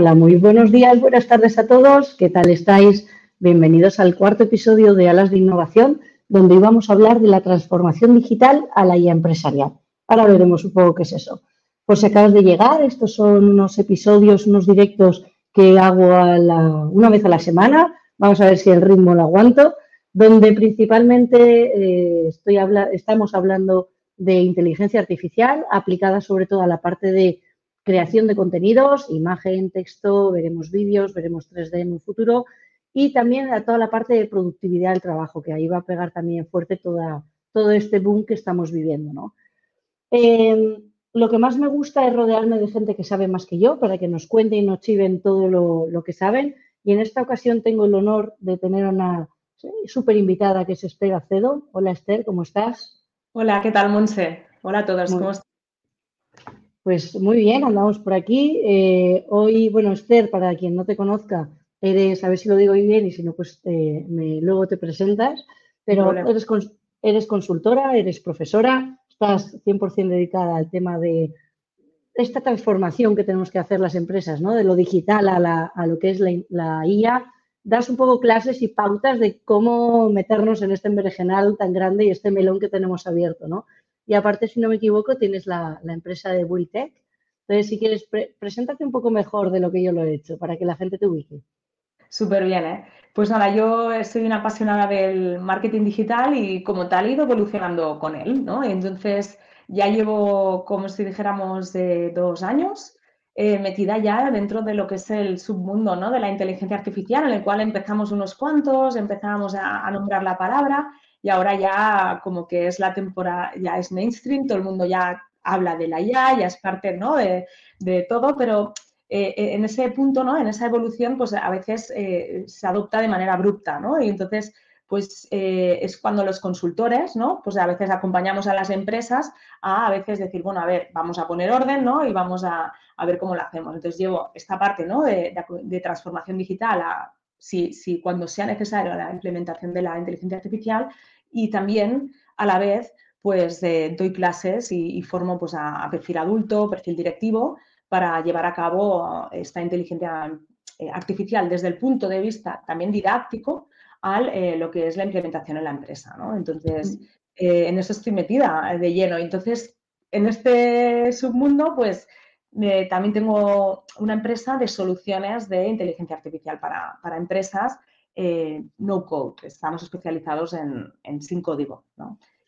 Hola, muy buenos días, buenas tardes a todos. ¿Qué tal estáis? Bienvenidos al cuarto episodio de Alas de Innovación, donde íbamos a hablar de la transformación digital a la IA empresarial. Ahora veremos un poco qué es eso. Por si acabas de llegar, estos son unos episodios, unos directos que hago una vez a la semana. Vamos a ver si el ritmo lo aguanto, donde principalmente eh, estamos hablando de inteligencia artificial aplicada sobre todo a la parte de creación de contenidos, imagen, texto, veremos vídeos, veremos 3D en un futuro y también a toda la parte de productividad del trabajo, que ahí va a pegar también fuerte toda, todo este boom que estamos viviendo. ¿no? Em, lo que más me gusta es rodearme de gente que sabe más que yo para que nos cuenten y nos chiven todo lo, que saben. Y en esta ocasión tengo el honor de tener a una súper invitada que es Esther Acedo. Hola Esther, ¿cómo estás? Hola, ¿qué tal Monse? Hola a todos, ¿cómo estás? Pues muy bien, andamos por aquí. Eh, hoy, bueno, Esther, para quien no te conozca, eres, a ver si lo digo bien y si no, pues eh, luego te presentas, pero eres, eres consultora, eres profesora, estás 100% dedicada al tema de esta transformación que tenemos que hacer las empresas, ¿no? De lo digital a, lo que es la, la, IA. Das un poco clases y pautas de cómo meternos en este envergenal tan grande y este melón que tenemos abierto, ¿no? Y aparte, si no me equivoco, tienes la, empresa de Buritech. Entonces, si quieres, preséntate un poco mejor de lo que yo lo he hecho para que la gente te ubique. Súper bien, ¿eh? Pues nada, yo soy una apasionada del marketing digital y como tal he ido evolucionando con él, ¿no? Entonces, ya llevo, como si dijéramos, de dos años eh, metida ya dentro de lo que es el submundo, ¿no? De la inteligencia artificial, en el cual empezamos unos cuantos, empezamos a nombrar la palabra y ahora ya como que es la temporada, ya es mainstream, todo el mundo ya habla de la IA, ya es parte ¿no? de, todo, pero eh, eh, en ese punto, ¿no? en esa evolución, pues a veces eh, se adopta de manera abrupta, ¿no? Y entonces, pues es cuando los consultores, ¿no? Pues a veces acompañamos a las empresas a a veces decir, bueno, a ver, vamos a poner orden, ¿no? Y vamos a, ver cómo lo hacemos. Entonces llevo esta parte, ¿no? De, de transformación digital a si, cuando sea necesario la implementación de la inteligencia artificial y también a la vez pues eh, doy clases y, formo pues, a, perfil adulto, perfil directivo para llevar a cabo esta inteligencia eh, artificial desde el punto de vista también didáctico a eh, lo que es la implementación en la empresa. Entonces, mm. en eso estoy metida de lleno. Entonces, en este submundo, pues también tengo una empresa de soluciones de inteligencia artificial para, empresas eh, no code. Estamos especializados en, sin código.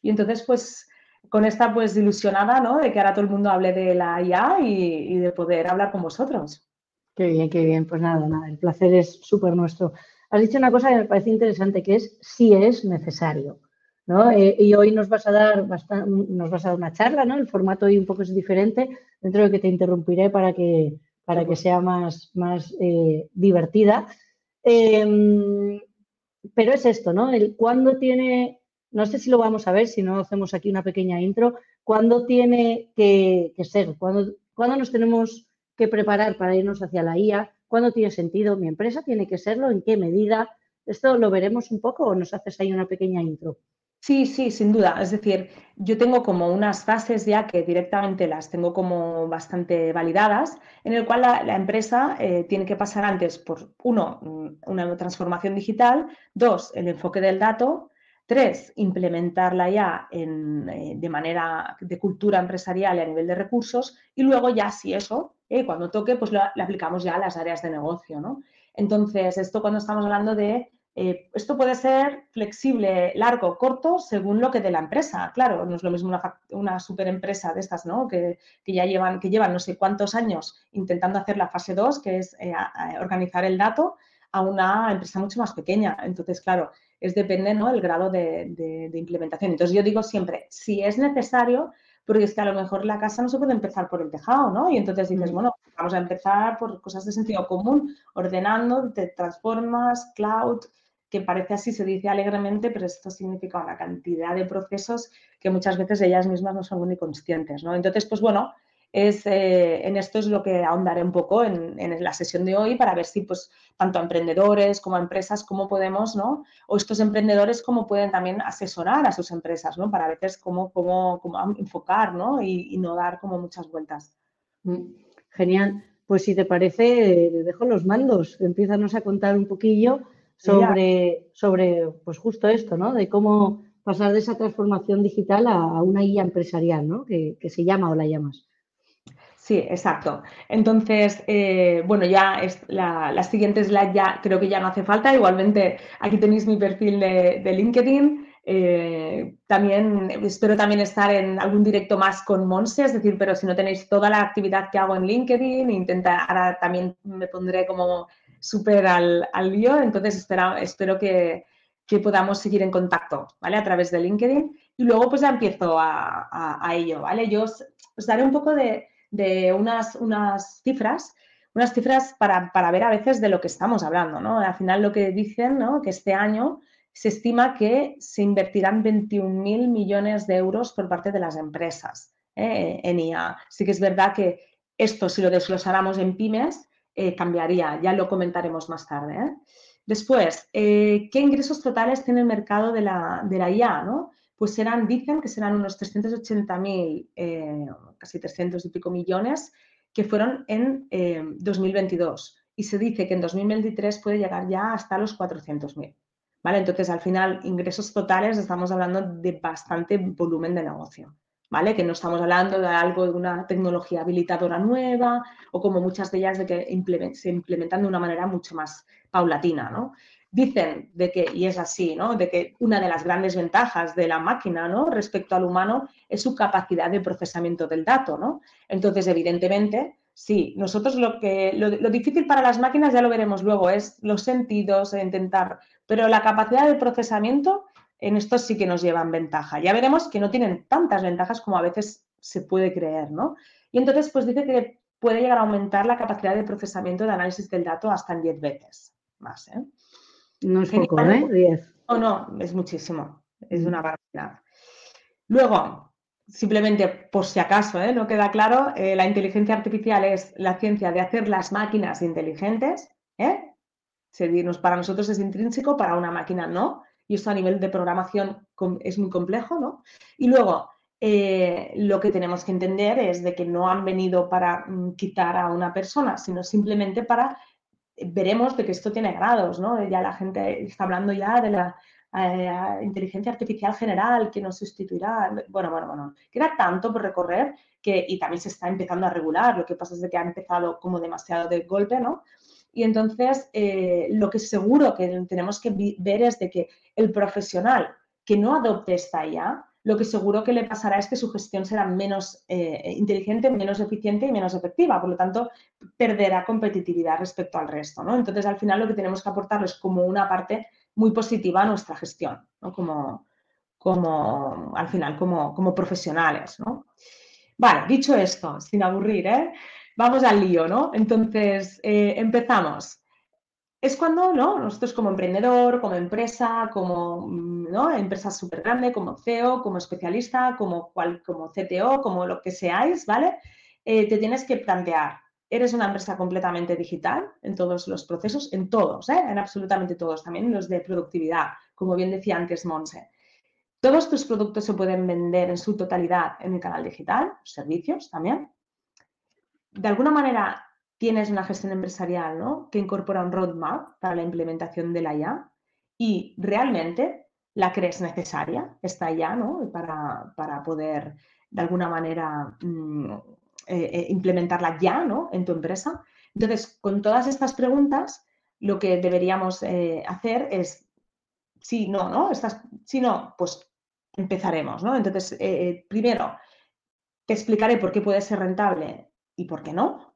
Y entonces, pues, con esta pues ilusionada ¿no? de que ahora todo el mundo hable de la IA y, de poder hablar con vosotros. Qué bien, qué bien. Pues nada, nada, el placer es súper nuestro. Has dicho una cosa que me parece interesante, que es si es necesario. Eh, y hoy nos vas a dar nos vas a dar una charla, ¿no? El formato hoy un poco es diferente, dentro de que te interrumpiré para que, para que sea más, más eh, divertida. Em, pero es esto, ¿no? El cuándo tiene, no sé si lo vamos a ver, si no hacemos aquí una pequeña intro, cuándo tiene que, ser, ¿Cuándo, cuándo nos tenemos que preparar para irnos hacia la IA, cuándo tiene sentido, mi empresa tiene que serlo, en qué medida. Esto lo veremos un poco o nos haces ahí una pequeña intro. Sí, sí, sin duda. Es decir, yo tengo como unas fases ya que directamente las tengo como bastante validadas, en el cual la, empresa eh, tiene que pasar antes por, uno, mm, una transformación digital, dos, el enfoque del dato, tres, implementarla ya en, eh, de manera de cultura empresarial y a nivel de recursos, y luego ya si eso, eh, cuando toque, pues lo, aplicamos ya a las áreas de negocio, ¿no? Entonces, esto cuando estamos hablando de eh, esto puede ser flexible, largo, corto, según lo que de la empresa. Claro, no es lo mismo una, una super empresa de estas, ¿no? Que, ya llevan, que llevan no sé cuántos años intentando hacer la fase 2, que es eh, organizar el dato, a una empresa mucho más pequeña. Entonces, claro, es depende, ¿no? El grado de, implementación. Entonces, yo digo siempre, si es necesario, porque es que a lo mejor la casa no se puede empezar por el tejado, ¿no? Y entonces dices, mm. bueno, vamos a empezar por cosas de sentido común, ordenando, te transformas, cloud, que parece así, se dice alegremente, pero esto significa una cantidad de procesos que muchas veces ellas mismas no son muy conscientes, ¿no? Entonces, pues bueno, es, eh, en esto es lo que ahondaré un poco en, la sesión de hoy para ver si, pues, tanto a emprendedores como a empresas, cómo podemos, ¿no? O estos emprendedores, cómo pueden también asesorar a sus empresas, ¿no? Para veces cómo, cómo, cómo enfocar, ¿no? Y, no dar como muchas vueltas. Mm, genial. pues si te parece, le dejo los mandos. Empiézanos a contar un poquillo sobre, sobre pues justo esto, ¿no? De cómo pasar de esa transformación digital a, una IA empresarial, ¿no? Que, se llama o la llamas. Sí, exacto. Entonces, eh, bueno, ya es la, la, siguiente slide ya creo que ya no hace falta. Igualmente, aquí tenéis mi perfil de, LinkedIn. Eh, también espero también estar en algún directo más con Monse, es decir, pero si no tenéis toda la actividad que hago en LinkedIn, intenta, ahora también me pondré como súper al, al entonces espero, espero que, que podamos seguir en contacto, ¿vale? A través de LinkedIn. Y luego pues ya empiezo a, ello, ¿vale? Yo os, daré un poco de, unas, unas, cifras, unas cifras para, ver a veces de lo que estamos hablando, ¿no? Al final lo que dicen, ¿no? Que este año se estima que se invertirán 21.000 millones de euros por parte de las empresas ¿eh? en IA. Sí que es verdad que esto, si lo desglosáramos en pymes, eh, cambiaría. Ya lo comentaremos más tarde. ¿eh? Después, eh, ¿qué ingresos totales tiene el mercado de la, de la IA? ¿no? Pues serán, dicen que serán unos 380.000, eh, casi 300 y pico millones, que fueron en 2022. Eh, y se dice que en 2023 puede llegar ya hasta los 400.000. ¿Vale? Entonces, al final, ingresos totales, estamos hablando de bastante volumen de negocio. ¿Vale? Que no estamos hablando de algo de una tecnología habilitadora nueva o como muchas de ellas de que se implementan de una manera mucho más paulatina, ¿no? Dicen de que, y es así, ¿no? De que una de las grandes ventajas de la máquina, ¿no? Respecto al humano es su capacidad de procesamiento del dato, ¿no? Entonces, evidentemente, sí, nosotros lo que, lo, difícil para las máquinas, ya lo veremos luego, es los sentidos, intentar, pero la capacidad de procesamiento en esto sí que nos llevan ventaja. Ya veremos que no tienen tantas ventajas como a veces se puede creer, ¿no? Y entonces, pues dice que puede llegar a aumentar la capacidad de procesamiento de análisis del dato hasta en 10 veces más. ¿eh? No es poco, ¿eh? 10. No, no, es muchísimo. Es una barbaridad. Luego, simplemente por si acaso ¿eh? no queda claro, eh, la inteligencia artificial es la ciencia de hacer las máquinas inteligentes. ¿eh? Para nosotros es intrínseco, para una máquina no. Y esto a nivel de programación es muy complejo, ¿no? Y luego, eh, lo que tenemos que entender es de que no han venido para mm, quitar a una persona, sino simplemente para veremos de que esto tiene grados, ¿no? Ya la gente está hablando ya de la eh, inteligencia artificial general que nos sustituirá. Bueno, bueno, bueno. Queda tanto por recorrer que, y también se está empezando a regular. Lo que pasa es de que ha empezado como demasiado de golpe, ¿no? Y entonces, eh, lo que seguro que tenemos que ver es de que el profesional que no adopte esta IA lo que seguro que le pasará es que su gestión será menos eh, inteligente, menos eficiente y menos efectiva. Por lo tanto, perderá competitividad respecto al resto. ¿no? Entonces, al final lo que tenemos que aportarles como una parte muy positiva a nuestra gestión, ¿no? como, como, al final, como, como profesionales. ¿no? Vale, dicho esto, sin aburrir, ¿eh? Vamos al lío. ¿no? Entonces, eh, empezamos es cuando ¿no? nosotros como emprendedor, como empresa, como ¿no? empresa súper grande, como CEO, como especialista, como, cual, como CTO, como lo que seáis, ¿vale? Eh, te tienes que plantear, ¿eres una empresa completamente digital en todos los procesos? En todos, ¿eh? en absolutamente todos, también los de productividad, como bien decía antes Monse. Todos tus productos se pueden vender en su totalidad en el canal digital, servicios también. De alguna manera, tienes una gestión empresarial ¿no? que incorpora un roadmap para la implementación de la IA y realmente la crees necesaria, esta IA, ¿no? para, para poder de alguna manera mm, eh, eh, implementarla ya ¿no? en tu empresa. Entonces, con todas estas preguntas, lo que deberíamos eh, hacer es, si no, ¿no? Estás, si no, pues empezaremos, ¿no? Entonces, primero, te explicaré por qué puede ser rentable y por qué no,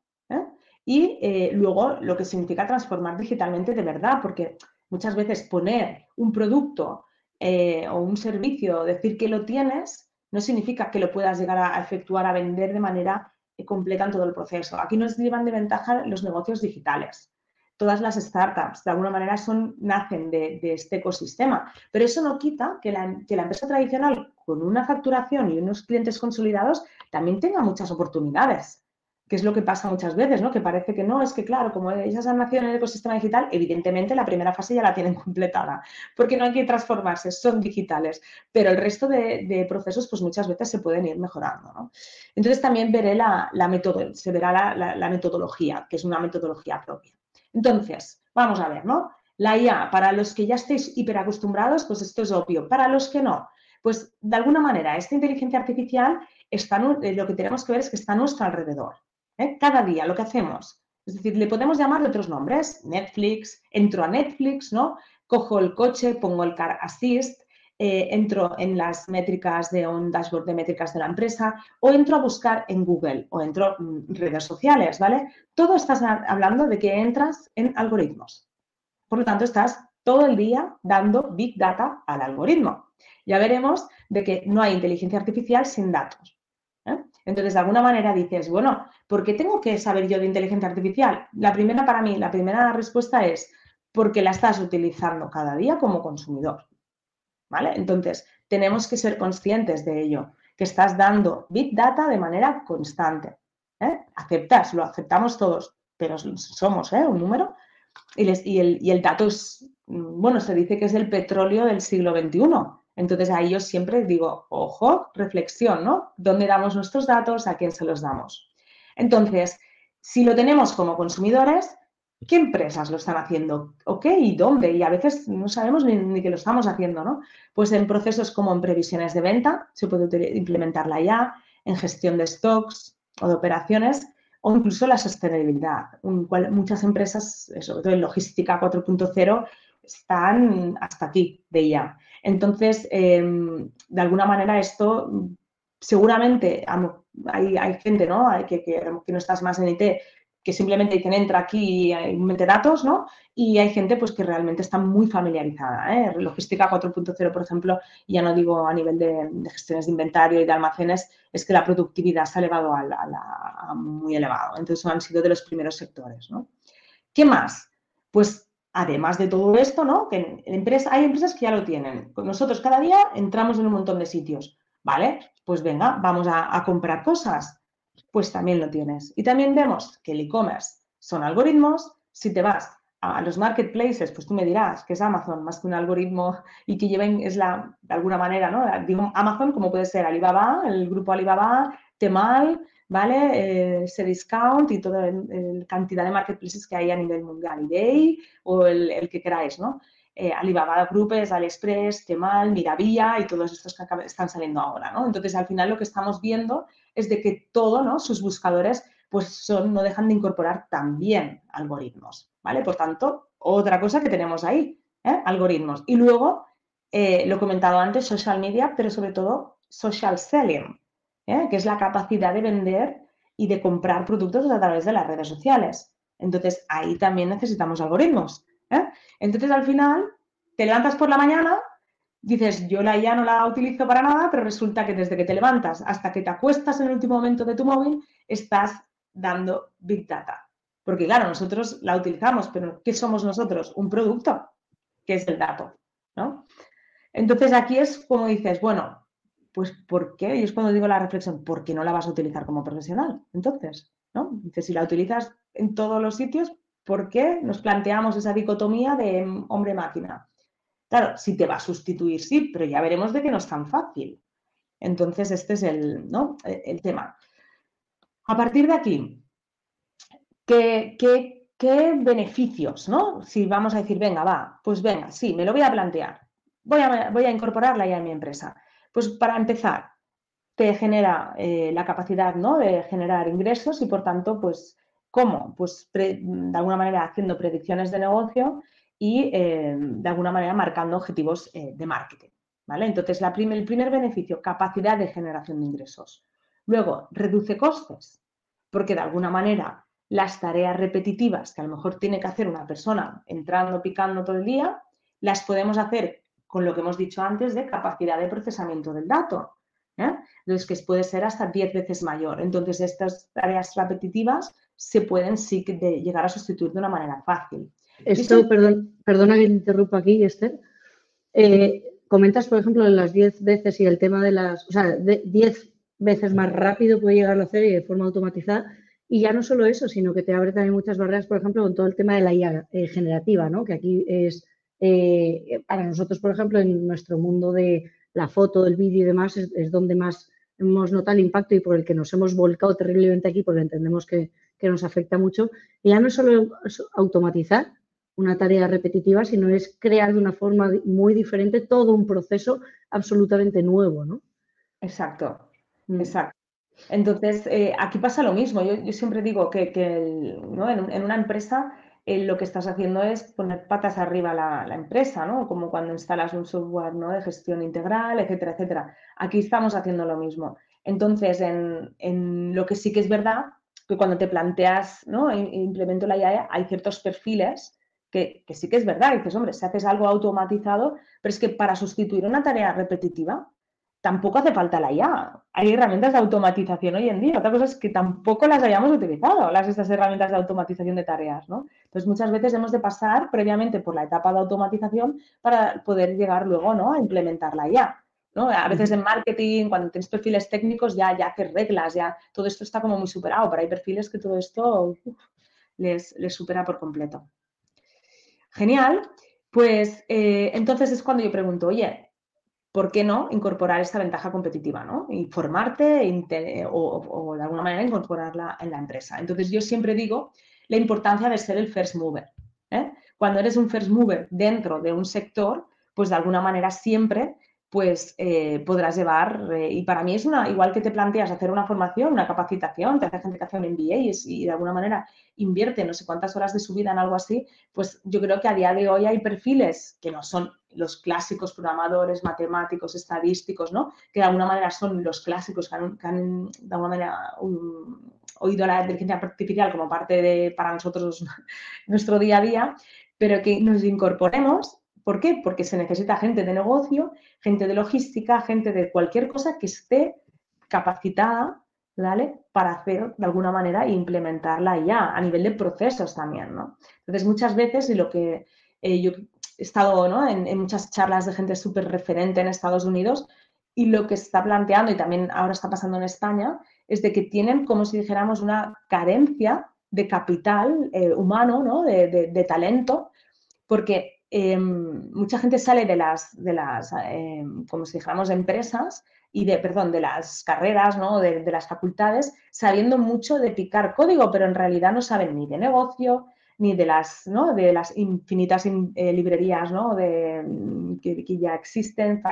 y eh, luego lo que significa transformar digitalmente de verdad, porque muchas veces poner un producto eh, o un servicio, decir que lo tienes, no significa que lo puedas llegar a, efectuar, a vender de manera eh, completa en todo el proceso. Aquí nos llevan de ventaja los negocios digitales. Todas las startups, de alguna manera, son, nacen de, este ecosistema. Pero eso no quita que la, que la empresa tradicional, con una facturación y unos clientes consolidados, también tenga muchas oportunidades. Que es lo que pasa muchas veces, ¿no? Que parece que no, es que claro, como ellas han nacido en el ecosistema digital, evidentemente la primera fase ya la tienen completada, porque no hay que transformarse, son digitales, pero el resto de, procesos pues muchas veces se pueden ir mejorando, ¿no? Entonces también veré la, la se verá la, metodología, que es una metodología propia. Entonces, vamos a ver, ¿no? La IA, para los que ya estéis hiperacostumbrados, pues esto es obvio. Para los que no, pues de alguna manera esta inteligencia artificial está, eh, lo que tenemos que ver es que está a nuestro alrededor. ¿Eh? Cada día lo que hacemos. Es decir, le podemos llamar de otros nombres. Netflix, entro a Netflix, ¿no? Cojo el coche, pongo el Car Assist, eh, entro en las métricas de un dashboard de métricas de la empresa o entro a buscar en Google o entro en redes sociales, ¿vale? Todo estás hablando de que entras en algoritmos. Por lo tanto, estás todo el día dando big data al algoritmo. Ya veremos de que no hay inteligencia artificial sin datos. Entonces, de alguna manera dices, bueno, ¿por qué tengo que saber yo de inteligencia artificial? La primera para mí, la primera respuesta es porque la estás utilizando cada día como consumidor. ¿Vale? Entonces, tenemos que ser conscientes de ello, que estás dando big data de manera constante. ¿eh? Aceptas, lo aceptamos todos, pero somos ¿eh? un número. Y, y, el, y el dato es, mm, bueno, se dice que es el petróleo del siglo XXI. Entonces ahí yo siempre digo, ojo, reflexión, ¿no? ¿Dónde damos nuestros datos? ¿A quién se los damos? Entonces, si lo tenemos como consumidores, ¿qué empresas lo están haciendo? ¿Ok? ¿Y dónde? Y a veces no sabemos ni, ni que lo estamos haciendo, ¿no? Pues en procesos como en previsiones de venta, se puede implementarla ya, en gestión de stocks o de operaciones, o incluso la sostenibilidad. muchas empresas, sobre todo en logística 4.0, están hasta aquí de ella. Entonces, em, de alguna manera esto seguramente hay, hay gente ¿no? que, que, no estás más en IT que simplemente dicen entra aquí y mete datos, ¿no? Y hay gente pues que realmente está muy familiarizada. ¿eh? Logística 4.0, por ejemplo, ya no digo a nivel de, gestiones de inventario y de almacenes, es que la productividad se ha elevado a, muy elevado. Entonces han sido de los primeros sectores, ¿no? ¿Qué más? Pues además de todo esto, ¿no? Que hay empresas que ya lo tienen. Nosotros cada día entramos en un montón de sitios, ¿vale? Pues venga, vamos a, comprar cosas. Pues también lo tienes. Y también vemos que el e-commerce son algoritmos. Si te vas a los marketplaces, pues tú me dirás que es Amazon más que un algoritmo y que lleven, es la, de alguna manera, ¿no? Digo Amazon como puede ser Alibaba, el grupo Alibaba, Temal, ¿vale? Eh, ese discount y toda la cantidad de marketplaces que hay a nivel mundial, eBay o el, que queráis, ¿no? Eh, Alibaba Grupes, AliExpress, Temal, Miravilla y todos estos que están saliendo ahora, ¿no? Entonces, al final lo que estamos viendo es de que todo, ¿no? Sus buscadores, pues son, no dejan de incorporar también algoritmos, ¿vale? Por tanto, otra cosa que tenemos ahí, ¿eh? algoritmos. Y luego, lo he comentado antes, social media, pero sobre todo social selling, ¿eh? que es la capacidad de vender y de comprar productos a través de las redes sociales. Entonces, ahí también necesitamos algoritmos. ¿eh? Entonces, al final, te levantas por la mañana, dices, yo la IA no la utilizo para nada, pero resulta que desde que te levantas hasta que te acuestas en el último momento de tu móvil, estás dando Big Data. Porque claro, nosotros la utilizamos, pero ¿qué somos nosotros? Un producto, que es el dato. ¿no? Entonces aquí es como dices, bueno, pues ¿por qué? Y es cuando digo la reflexión, ¿por qué no la vas a utilizar como profesional? Entonces, ¿no? Dice, si la utilizas en todos los sitios, ¿por qué nos planteamos esa dicotomía de hombre-máquina? Claro, si te va a sustituir, sí, pero ya veremos de que no es tan fácil. Entonces, este es el, ¿no? E, el tema. A partir de aquí, ¿qué, beneficios, ¿no? Si vamos a decir, venga, va, pues venga, sí, me lo voy a plantear. Voy a, a incorporarla ya en mi empresa. Pues para empezar, te genera eh, la capacidad ¿no? de generar ingresos y por tanto, pues, ¿cómo? Pues de alguna manera haciendo predicciones de negocio y eh, de alguna manera marcando objetivos eh, de marketing. ¿vale? Entonces, el primer beneficio, capacidad de generación de ingresos. Luego, reduce costes, porque de alguna manera las tareas repetitivas que a lo mejor tiene que hacer una persona entrando, picando todo el día, las podemos hacer con lo que hemos dicho antes de capacidad de procesamiento del dato. ¿eh? Entonces, que puede ser hasta 10 veces mayor. Entonces, estas tareas repetitivas se pueden sí llegar a sustituir de una manera fácil. Esto, perdón, perdona que te interrumpa aquí, Esther. Eh, comentas, por ejemplo, las 10 veces y el tema de las, o sea, 10 veces más rápido puede llegar a hacer y de forma automatizada. Y ya no solo eso, sino que te abre también muchas barreras, por ejemplo, con todo el tema de la IA eh, generativa, ¿no? Que aquí es, eh, para nosotros, por ejemplo, en nuestro mundo de la foto, el vídeo y demás, es, donde más hemos notado el impacto y por el que nos hemos volcado terriblemente aquí, porque entendemos que, que nos afecta mucho. Ya no es solo automatizar una tarea repetitiva, sino es crear de una forma muy diferente todo un proceso absolutamente nuevo, ¿no? Exacto. Exacto. Entonces, eh, aquí pasa lo mismo. Yo, siempre digo que, en, una empresa eh, lo que estás haciendo es poner patas arriba la, la, empresa, ¿no? Como cuando instalas un software de gestión integral, etcétera, etcétera. Aquí estamos haciendo lo mismo. Entonces, en, lo que sí que es verdad, que cuando te planteas, ¿no? Implemento la IA, hay ciertos perfiles que, que sí que es verdad. dices, hombre, si haces algo automatizado, pero es que para sustituir una tarea repetitiva, tampoco hace falta la IA. Hay herramientas de automatización hoy en día. Otra cosa es que tampoco las hayamos utilizado, las estas herramientas de automatización de tareas, ¿no? Entonces, muchas veces hemos de pasar previamente por la etapa de automatización para poder llegar luego, ¿no? A implementar la IA. ¿no? A veces en marketing, cuando tienes perfiles técnicos, ya, ya haces reglas, ya todo esto está como muy superado, pero hay perfiles que todo esto les, les supera por completo. Genial. Pues eh, entonces es cuando yo pregunto, oye, ¿por qué no incorporar esta ventaja competitiva? ¿no? Informarte o, de alguna manera incorporarla en la empresa. Entonces yo siempre digo la importancia de ser el first mover. ¿eh? Cuando eres un first mover dentro de un sector, pues de alguna manera siempre pues eh, podrás llevar, eh, y para mí es una, igual que te planteas hacer una formación, una capacitación, te hace gente que hace un MBA y, y, de alguna manera invierte no sé cuántas horas de su vida en algo así, pues yo creo que a día de hoy hay perfiles que no son los clásicos programadores, matemáticos, estadísticos, ¿no? Que de alguna manera son los clásicos que han, de alguna manera oído la inteligencia artificial como parte de, para nosotros, nuestro día a día, pero que nos incorporemos ¿Por qué? Porque se necesita gente de negocio, gente de logística, gente de cualquier cosa que esté capacitada ¿vale? para hacer de alguna manera e implementarla ya a nivel de procesos también. ¿no? Entonces, muchas veces, lo que eh, yo estado ¿no? en, muchas charlas de gente súper referente en Estados Unidos, y lo que está planteando, y también ahora está pasando en España, es de que tienen, como si dijéramos, una carencia de capital eh, humano, ¿no? de, de, de talento, porque Em, mucha gente sale de las, de las em, como si dijéramos, empresas y de, perdón, de las carreras, ¿no? de, las facultades, sabiendo mucho de picar código, pero en realidad no saben ni de negocio, ni de las, ¿no? de las infinitas eh, librerías ¿no? de, mm, que, ya existen,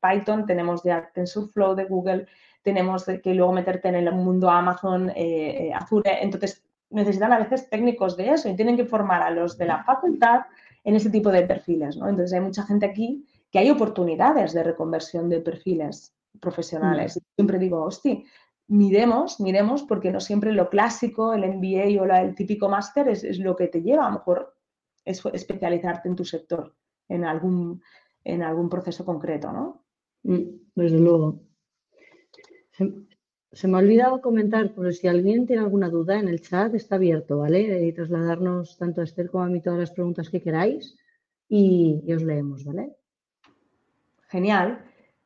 Python, tenemos de TensorFlow de Google, tenemos que luego meterte en el mundo Amazon, eh, eh, Azure, entonces necesitan a veces técnicos de eso y tienen que formar a los de la facultad, en ese tipo de perfiles. ¿no? Entonces hay mucha gente aquí que hay oportunidades de reconversión de perfiles profesionales. Mm. Siempre digo, hostia, miremos, miremos, porque no siempre lo clásico, el MBA o el típico máster es, lo que te lleva a lo mejor es especializarte en tu sector, en algún, en algún proceso concreto, ¿no? Mm, desde luego. Se me ha olvidado comentar, por si alguien tiene alguna duda en el chat, está abierto, ¿vale? Y trasladarnos tanto a Esther como a mí todas las preguntas que queráis y, os leemos, ¿vale? Genial.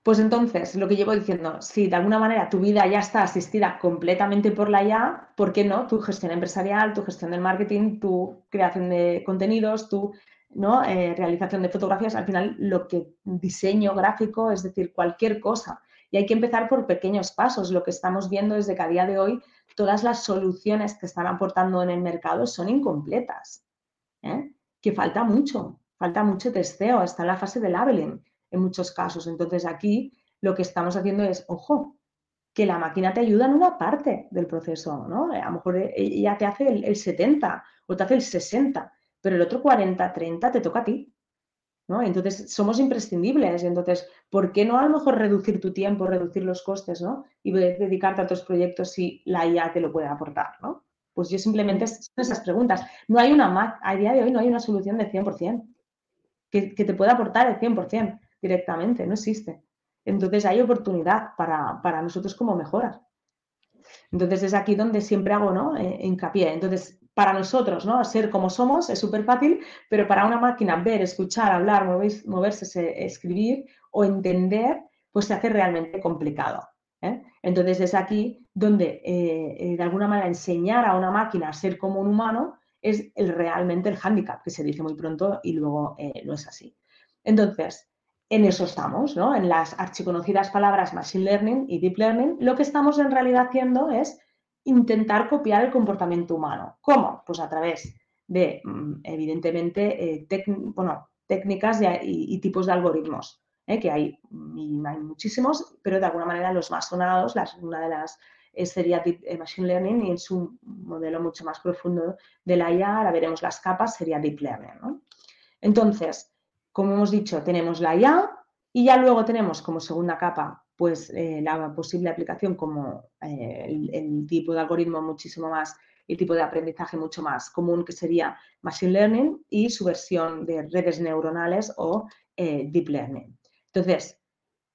Pues entonces, lo que llevo diciendo, si de alguna manera tu vida ya está asistida completamente por la IA, ¿por qué no? Tu gestión empresarial, tu gestión del marketing, tu creación de contenidos, tu ¿no? Eh, realización de fotografías, al final lo que diseño gráfico, es decir, cualquier cosa y hay que empezar por pequeños pasos. Lo que estamos viendo es que a día de hoy todas las soluciones que están aportando en el mercado son incompletas. ¿eh? Que falta mucho, falta mucho testeo, está en la fase de labeling en muchos casos. Entonces aquí lo que estamos haciendo es, ojo, que la máquina te ayuda en una parte del proceso, ¿no? A lo mejor ella te hace el, el 70 o te hace el 60, pero el otro 40, 30 te toca a ti. Entonces, somos imprescindibles. Entonces, ¿por qué no a lo mejor reducir tu tiempo, reducir los costes, ¿no? Y dedicarte a otros proyectos si la IA te lo puede aportar, ¿no? Pues yo simplemente son esas preguntas. No hay una, a día de hoy no hay una solución de 100% que, que te pueda aportar el 100% directamente, no existe. Entonces, hay oportunidad para, para nosotros como mejoras. Entonces, es aquí donde siempre hago, ¿no? Eh, hincapié. Entonces, para nosotros, ¿no? Ser como somos es súper fácil, pero para una máquina ver, escuchar, hablar, moverse, escribir o entender, pues se hace realmente complicado. ¿eh? Entonces es aquí donde de alguna manera enseñar a una máquina a ser como un humano es el, realmente el hándicap, que se dice muy pronto y luego no es así. Entonces, en eso estamos, ¿no? En las archiconocidas palabras Machine Learning y Deep Learning, lo que estamos en realidad haciendo es intentar copiar el comportamiento humano. ¿Cómo? Pues a través de, mm, evidentemente, eh, técnicas y, tipos de algoritmos, ¿eh? que hay, hay muchísimos, pero de alguna manera los más sonados, una de las sería eh, Machine Learning y en su modelo mucho más profundo de la IA, ahora veremos las capas, sería Deep Learning. Entonces, como hemos dicho, tenemos la IA y ya luego tenemos como segunda capa pues eh, la posible aplicación como eh, el, tipo de algoritmo muchísimo más, el tipo de aprendizaje mucho más común que sería Machine Learning y su versión de redes neuronales o eh, Deep Learning. Entonces,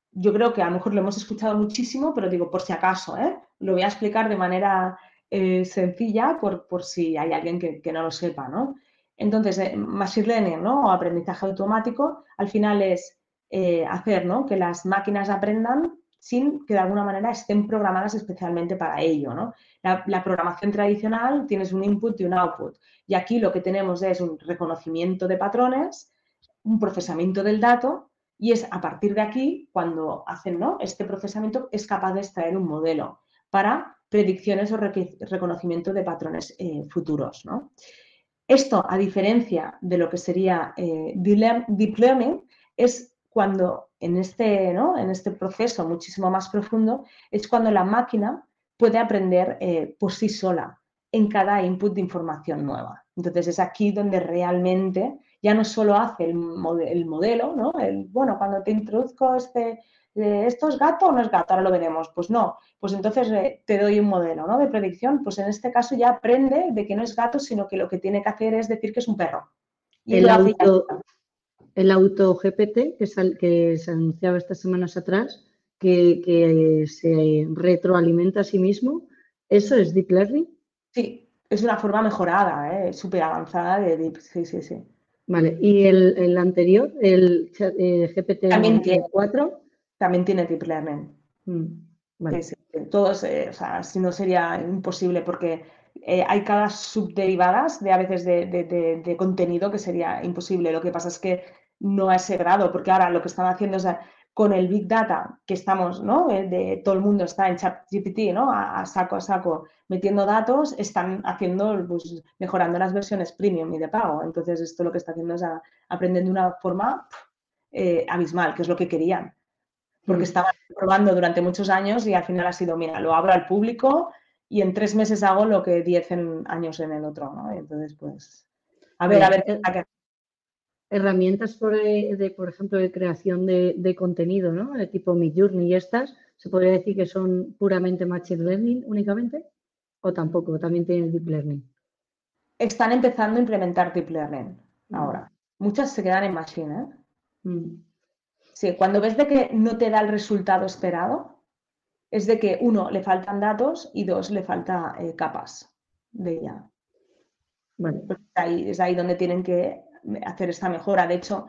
yo creo que a lo mejor lo hemos escuchado muchísimo, pero digo, por si acaso, lo voy a explicar de manera sencilla por, por, si hay alguien que, que no lo sepa, ¿no? Entonces, eh, Machine Learning ¿no? o aprendizaje automático al final es eh, hacer que las máquinas aprendan sin que de alguna manera estén programadas especialmente para ello. ¿no? La, programación tradicional tienes un input y un output y aquí lo que tenemos es un reconocimiento de patrones, un procesamiento del dato y es a partir de aquí cuando hacen ¿no? este procesamiento es capaz de extraer un modelo para predicciones o reconocimiento de patrones eh, futuros. ¿no? Esto, a diferencia de lo que sería eh, deep learning, es cuando en este, en este proceso muchísimo más profundo, es cuando la máquina puede aprender eh, por sí sola en cada input de información nueva. Entonces es aquí donde realmente ya no solo hace el, modelo, ¿no? El, bueno, cuando te introduzco este, ¿esto es gato o no es gato? Ahora lo veremos. Pues no, pues entonces eh, te doy un modelo ¿no? de predicción. Pues en este caso ya aprende de que no es gato, sino que lo que tiene que hacer es decir que es un perro. el, auto, el auto GPT que, que se anunciaba estas semanas atrás, que, se retroalimenta a sí mismo, ¿eso es Deep Learning? Sí, es una forma mejorada, ¿eh? súper avanzada de Deep, sí, sí, sí. Vale, y el, anterior, el eh, GPT-4 también tiene deep learning. Mm, todos, eh, o sea, si no sería imposible porque eh, hay cada subderivadas de a veces de, contenido que sería imposible. Lo que pasa es que no a ese grado, porque ahora lo que están haciendo es con el Big Data que estamos, ¿no? Eh, de, todo el mundo está en ChatGPT, ¿no? A, saco a saco metiendo datos, están haciendo, pues, mejorando las versiones premium y de pago. Entonces, esto lo que está haciendo es aprender de una forma abismal, que es lo que querían porque mm. estaba probando durante muchos años y al final ha sido, mira, lo abro al público y en tres meses hago lo que diez años en el otro, ¿no? entonces, pues, a ver, a ver qué eh, Herramientas, por, de, por ejemplo, de creación de, contenido, ¿no? De tipo Midjourney y estas, ¿se podría decir que son puramente Machine Learning únicamente? ¿O tampoco? ¿También tienen Deep Learning? Están empezando a implementar Deep Learning mm. ahora. Muchas se quedan en Machine, ¿eh? Mm. Sí, cuando ves de que no te da el resultado esperado, es de que uno, le faltan datos y dos, le falta eh, capas de ella. Bueno. Pues ahí, es ahí donde tienen que hacer esta mejora. De hecho,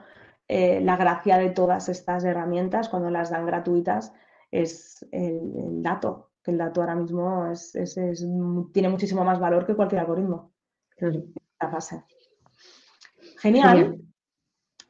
eh, la gracia de todas estas herramientas, cuando las dan gratuitas, es el, dato, que el dato ahora mismo es, tiene muchísimo más valor que cualquier algoritmo. La fase. Genial.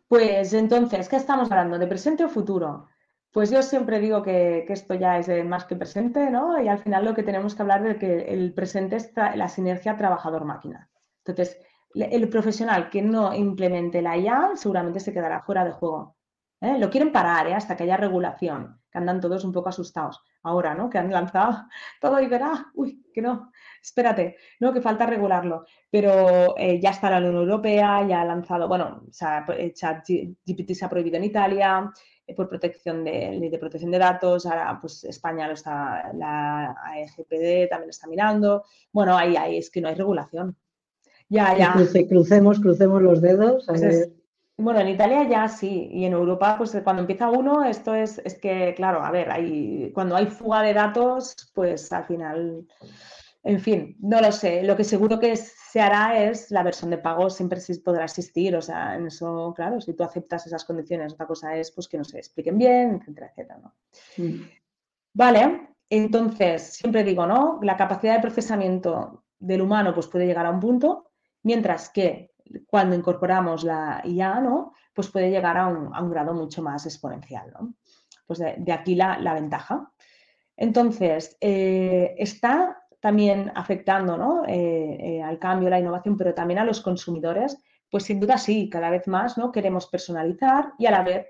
Pues entonces, ¿qué estamos hablando? ¿De presente o futuro? Pues yo siempre digo que, esto ya es más que presente, ¿no? Y al final lo que tenemos que hablar de que el presente es la sinergia trabajador-máquina. Entonces, el profesional que no implemente la IA seguramente se quedará fuera de juego. ¿eh? Lo quieren parar ¿eh? hasta que haya regulación, que andan todos un poco asustados. Ahora, ¿no? Que han lanzado todo y verá, uy, que no, espérate, ¿no? Que falta regularlo. Pero eh, ya está la Unión Europea, ya ha lanzado, bueno, ChatGPT se ha prohibido en Italia por protección de, de protección de datos, ahora pues España lo está, la AEGPD también lo está mirando. Bueno, ahí, ahí es que no hay regulación. Ya, ya. crucemos, crucemos los dedos. Bueno, en Italia ya sí, y en Europa, pues cuando empieza uno, esto es, es que, claro, a ver, hay, cuando hay fuga de datos, pues al final, en fin, no lo sé. Lo que seguro que se hará es la versión de pago siempre podrá existir, o sea, en eso, claro, si tú aceptas esas condiciones, otra cosa es pues que no se expliquen bien, etcétera, etcétera, ¿no? Mm. Vale, Entonces, siempre digo, ¿no? La capacidad de procesamiento del humano pues, puede llegar a un punto, mientras que cuando incorporamos la IA, ¿no? Pues puede llegar a un, grado mucho más exponencial, ¿no? Pues de, aquí la, ventaja. Entonces, eh, está también afectando ¿no? Eh, eh, al cambio, la innovación, pero también a los consumidores, pues sin duda sí, cada vez más ¿no? queremos personalizar y a la vez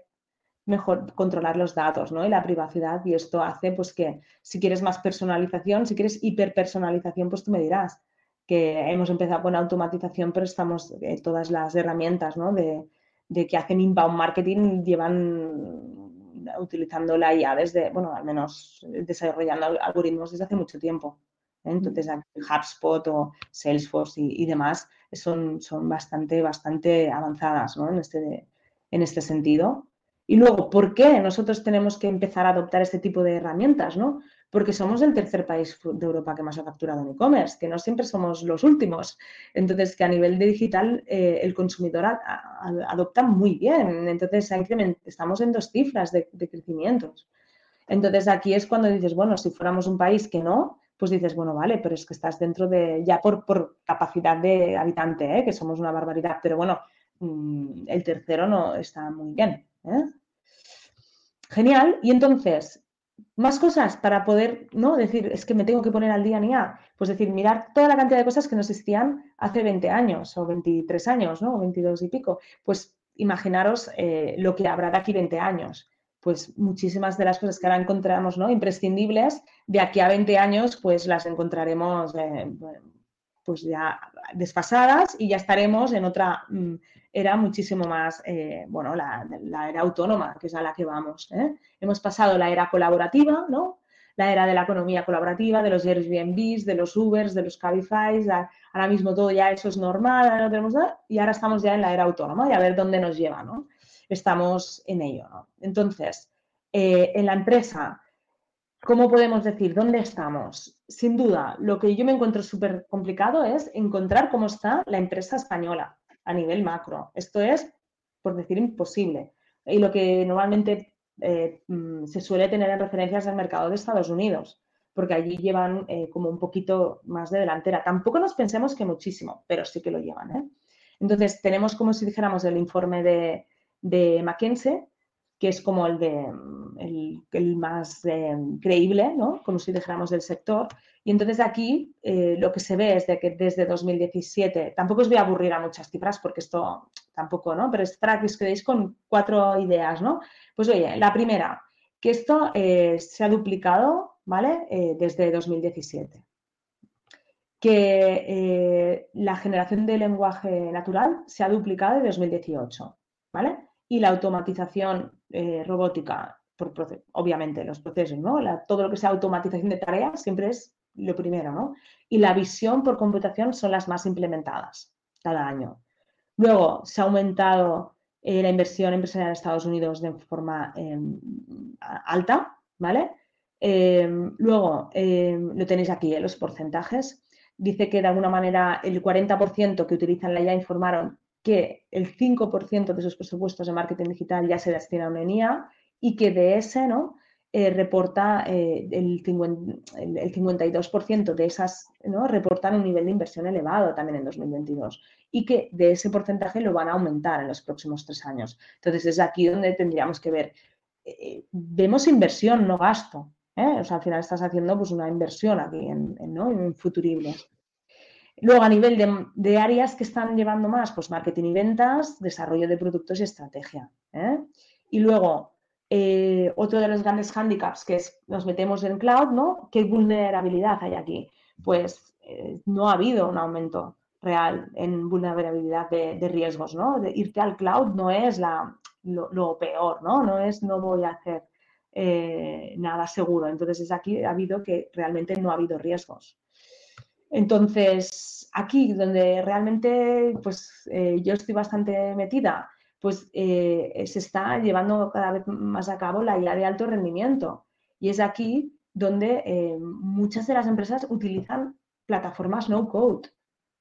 mejor controlar los datos ¿no? y la privacidad y esto hace pues que si quieres más personalización, si quieres hiperpersonalización, pues tú me dirás que hemos empezado con automatización, pero estamos eh, todas las herramientas ¿no? de, que hacen inbound marketing llevan utilizando la IA desde, bueno, al menos desarrollando algoritmos desde hace mucho tiempo. ¿eh? Entonces, HubSpot o Salesforce y, y, demás son, son bastante, bastante avanzadas ¿no? en, este, en este sentido. Y luego, ¿por qué nosotros tenemos que empezar a adoptar este tipo de herramientas? ¿no? Porque somos el tercer país de Europa que más ha facturado en e-commerce, que no siempre somos los últimos. Entonces, que a nivel de digital eh, el consumidor adopta muy bien. Entonces, estamos en dos cifras de, crecimientos. Entonces, aquí es cuando dices, bueno, si fuéramos un país que no, pues dices, bueno, vale, pero es que estás dentro de, ya por, por capacidad de habitante, ¿eh? que somos una barbaridad, pero bueno, mm, el tercero no está muy bien. ¿eh? Genial. Y entonces, más cosas para poder, ¿no? Decir, es que me tengo que poner al día ni a. Pues decir, mirar toda la cantidad de cosas que no existían hace 20 años o 23 años, ¿no? O 22 y pico. Pues imaginaros eh, lo que habrá de aquí 20 años. Pues muchísimas de las cosas que ahora encontramos, ¿no? Imprescindibles, de aquí a 20 años, pues las encontraremos eh, pues ya desfasadas y ya estaremos en otra mm, era muchísimo más, eh, bueno, la, era autónoma, que es a la que vamos. ¿eh? Hemos pasado la era colaborativa, ¿no? La era de la economía colaborativa, de los Airbnbs, de los Ubers, de los Cabify, ahora mismo todo ya eso es normal, no tenemos nada, y ahora estamos ya en la era autónoma y a ver dónde nos lleva, ¿no? Estamos en ello. Entonces, eh, en la empresa, ¿cómo podemos decir dónde estamos? Sin duda, lo que yo me encuentro súper complicado es encontrar cómo está la empresa española a nivel macro. Esto es, por decir, imposible. Y lo que normalmente eh, mm, se suele tener en referencias del mercado de Estados Unidos, porque allí llevan eh, como un poquito más de delantera. Tampoco nos pensemos que muchísimo, pero sí que lo llevan. ¿eh? Entonces, tenemos como si dijéramos el informe de, de que es como el, de, el, más creíble, ¿no? como si dijéramos del sector, y entonces aquí eh, lo que se ve es de que desde 2017, tampoco os voy a aburrir a muchas cifras porque esto tampoco, ¿no? Pero es para que os quedéis con cuatro ideas, ¿no? Pues oye, la primera, que esto eh, se ha duplicado, ¿vale? Eh, desde 2017. Que la generación de lenguaje natural se ha duplicado en 2018, ¿vale? Y la automatización robótica, por obviamente los procesos, ¿no? todo lo que sea automatización de tareas siempre es lo primero, ¿no? Y la visión por computación son las más implementadas cada año. Luego, se ha aumentado eh, la inversión empresarial en Estados Unidos de forma em, alta, ¿vale? Em, luego, em, lo tenéis aquí, en los porcentajes. Dice que de alguna manera el 40% que utilizan la IA informaron que el 5% de sus presupuestos de marketing digital ya se destinaron en IA y que de ese, ¿no? Eh, reporta eh, el, 52% de esas, ¿no? reportan un nivel de inversión elevado también en 2022 y que de ese porcentaje lo van a aumentar en los próximos tres años. Entonces, es aquí donde tendríamos que ver, eh, vemos inversión, no gasto. O sea, al final estás haciendo pues, una inversión aquí en, en, futuribles. Luego, a nivel de, áreas que están llevando más, pues marketing y ventas, desarrollo de productos y estrategia. Y luego, eh, otro de los grandes handicaps que es nos metemos en cloud, ¿no? ¿Qué vulnerabilidad hay aquí? Pues eh, no ha habido un aumento real en vulnerabilidad de, riesgos, ¿no? De irte al cloud no es la, lo, peor, ¿no? No es no voy a hacer eh, nada seguro. Entonces, aquí ha habido que realmente no ha habido riesgos. Entonces, aquí donde realmente pues yo estoy bastante metida pues eh, se está llevando cada vez más a cabo la IA de alto rendimiento. Y es aquí donde eh, muchas de las empresas utilizan plataformas no code,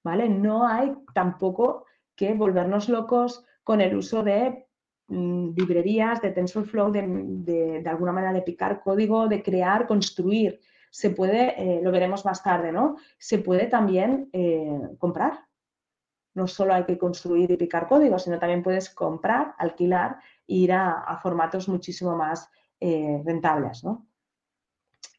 ¿vale? No hay tampoco que volvernos locos con el uso de mm, librerías de TensorFlow, de, de, alguna manera de picar código, de crear, construir. Se puede, eh, lo veremos más tarde, ¿no? Se puede también eh, comprar. No solo hay que construir y picar código, sino también puedes comprar, alquilar e ir a, formatos muchísimo más eh, rentables, ¿no?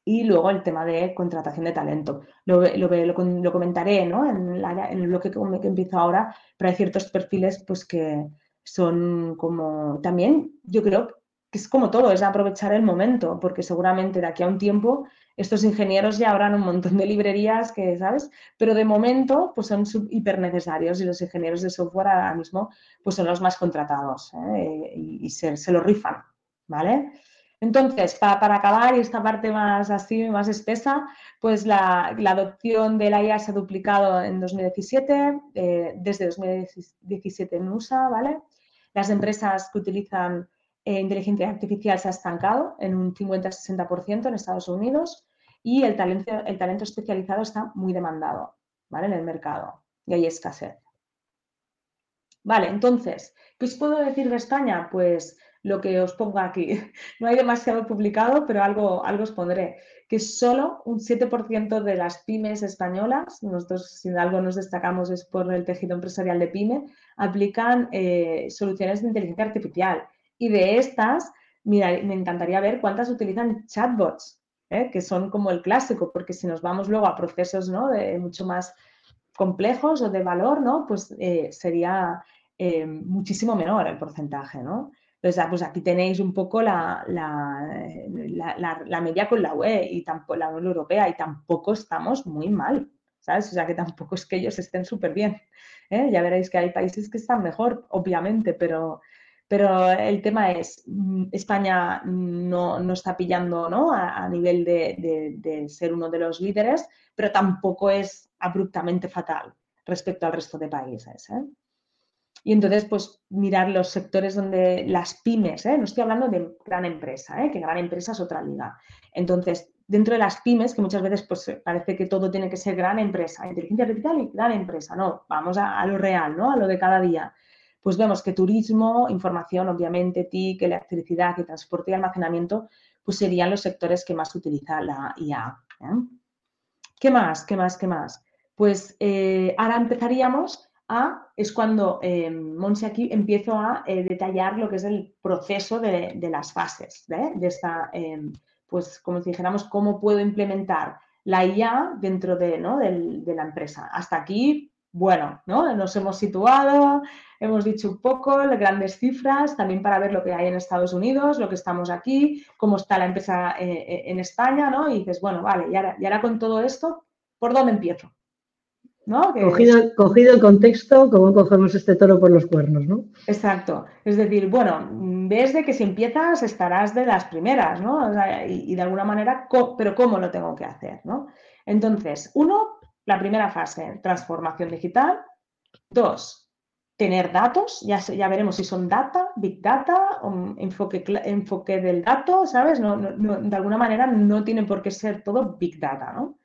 Y luego el tema de contratación de talento. Lo, lo, comentaré ¿no? en, en el bloque que, que empiezo ahora, pero hay ciertos perfiles pues, que son como también, yo creo que es como todo, es aprovechar el momento, porque seguramente de aquí a un tiempo estos ingenieros ya habrán un montón de librerías que, ¿sabes? Pero de momento, pues son hiper necesarios y los ingenieros de software ahora mismo, pues son los más contratados ¿eh? y, se, se, lo rifan, ¿vale? Entonces, para, acabar y esta parte más así, más espesa, pues la, adopción de la IA se ha duplicado en 2017, eh, desde 2017 en USA, ¿vale? Las empresas que utilizan eh, inteligencia artificial se ha estancado en un 50-60% en Estados Unidos y el talento, el talento especializado está muy demandado, ¿vale? En el mercado y hay escasez. Vale, entonces, ¿qué os puedo decir de España? Pues lo que os pongo aquí. No hay demasiado publicado, pero algo, algo os pondré. Que solo un 7% de las pymes españolas, nosotros si algo nos destacamos es por el tejido empresarial de pyme, aplican eh, soluciones de inteligencia artificial. Y de estas, mira, me encantaría ver cuántas utilizan chatbots, ¿eh? que son como el clásico, porque si nos vamos luego a procesos ¿no? de mucho más complejos o de valor, ¿no? pues eh, sería muchísimo menor el porcentaje. ¿no? Entonces, ah, pues aquí tenéis un poco la, la, media con la UE y tampoco, la Unión Europea y tampoco estamos muy mal, ¿sabes? O sea, que tampoco es que ellos estén súper bien. ¿eh? Ya veréis que hay países que están mejor, obviamente, pero, pero el tema es, mm, España no, está pillando ¿no? A, nivel de, de, ser uno de los líderes, pero tampoco es abruptamente fatal respecto al resto de países. ¿eh? Y entonces, pues mirar los sectores donde las pymes, ¿eh? no estoy hablando de gran empresa, ¿eh? que gran empresa es otra liga. Entonces, dentro de las pymes, que muchas veces pues parece que todo tiene que ser gran empresa, inteligencia artificial y gran empresa, no, vamos a, lo real, ¿no? A lo de cada día. Pues vemos que turismo, información, obviamente, TIC, electricidad y transporte y almacenamiento, pues serían los sectores que más utiliza la IA. ¿eh? ¿Qué más? ¿Qué más? ¿Qué más? Pues ahora empezaríamos es cuando eh, aquí empiezo a eh, detallar lo que es el proceso de, las fases, ¿eh? de esta, em, pues como si dijéramos, cómo puedo implementar la IA dentro de, la empresa. Hasta aquí, bueno, ¿no? nos hemos situado, hemos dicho un poco grandes cifras, también para ver lo que hay en Estados Unidos, lo que estamos aquí, cómo está la empresa en España, ¿no? Y dices, bueno, vale, y ahora con todo esto, ¿por dónde empiezo? Cogido, el contexto, como cogemos este toro por los cuernos, ¿no? Exacto. Es decir, bueno, ves de que si empiezas estarás de las primeras, ¿no? y, de alguna manera, pero ¿cómo lo tengo que hacer, ¿no? Entonces, uno, la primera fase, transformación digital. Dos, tener datos, ya, ya veremos si son data, big data, enfoque, enfoque del dato, ¿sabes? de alguna manera no tiene por qué ser todo big data, ¿no?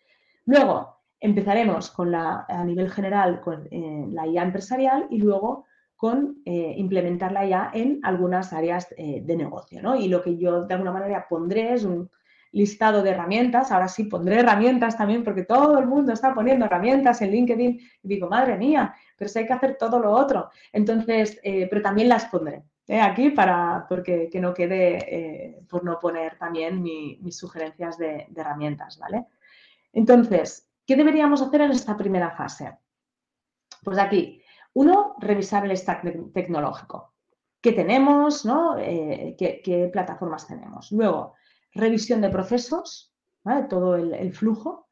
Luego, Empezaremos con la, a nivel general con eh, la IA empresarial y luego con eh, implementar la IA en algunas áreas eh, de negocio. ¿no? Y lo que yo de alguna manera pondré es un listado de herramientas. Ahora sí pondré herramientas también porque todo el mundo está poniendo herramientas en LinkedIn y digo, madre mía, pero si hay que hacer todo lo otro. Entonces, pero también las pondré. aquí para porque que no quede por no poner también mis sugerencias de, herramientas, ¿vale? Entonces, ¿Qué deberíamos hacer en esta primera fase? Pues aquí, uno, revisar el stack tecnológico. ¿Qué tenemos? ¿no? Eh, ¿qué, plataformas tenemos? Luego, revisión de procesos, todo el, flujo.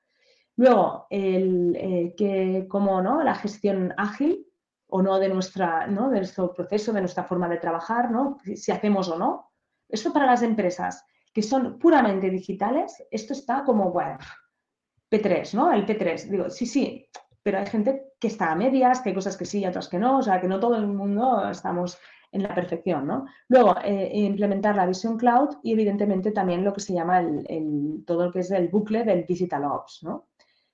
Luego, el, eh, cómo ¿no? la gestión ágil o no de, nuestra, ¿no? de nuestro proceso, de nuestra forma de trabajar, ¿no? si hacemos o no. Esto para las empresas que son puramente digitales, esto está como, bueno, P3, ¿no? El P3. Digo, sí, sí, pero hay gente que está a medias, que hay cosas que sí y otras que no, o sea, que no todo el mundo estamos en la perfección, ¿no? Luego, eh, implementar la visión cloud y evidentemente también lo que se llama el, todo lo que es el bucle del Digital Ops, ¿no?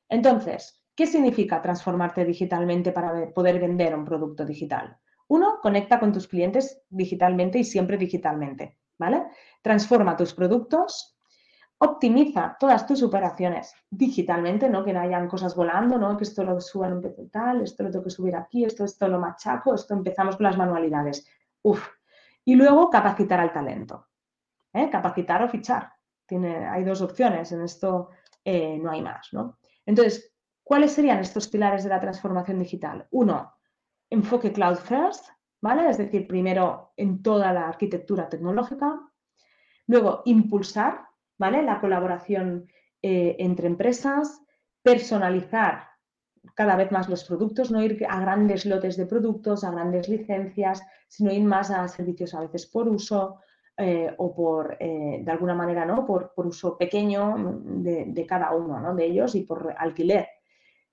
Entonces, ¿qué significa transformarte digitalmente para poder vender un producto digital? Uno, conecta con tus clientes digitalmente y siempre digitalmente, ¿vale? Transforma tus productos, optimiza todas tus operaciones digitalmente, ¿no? Que no hayan cosas volando, ¿no? Que esto lo suban un tal, esto lo tengo que subir aquí, esto, esto lo machaco, esto empezamos con las manualidades. Y luego capacitar al talento. ¿eh? Capacitar o fichar. Tiene, hay dos opciones, en esto eh, no hay más, ¿no? Entonces, ¿cuáles serían estos pilares de la transformación digital? Uno, enfoque cloud first, ¿vale? Es decir, primero en toda la arquitectura tecnológica. Luego, impulsar, ¿vale? La colaboración eh, entre empresas, personalizar cada vez más los productos, no ir a grandes lotes de productos, a grandes licencias, sino ir más a servicios a veces por uso eh, o por, eh, de alguna manera, ¿no? Por, uso pequeño de, cada uno de ellos y por alquiler.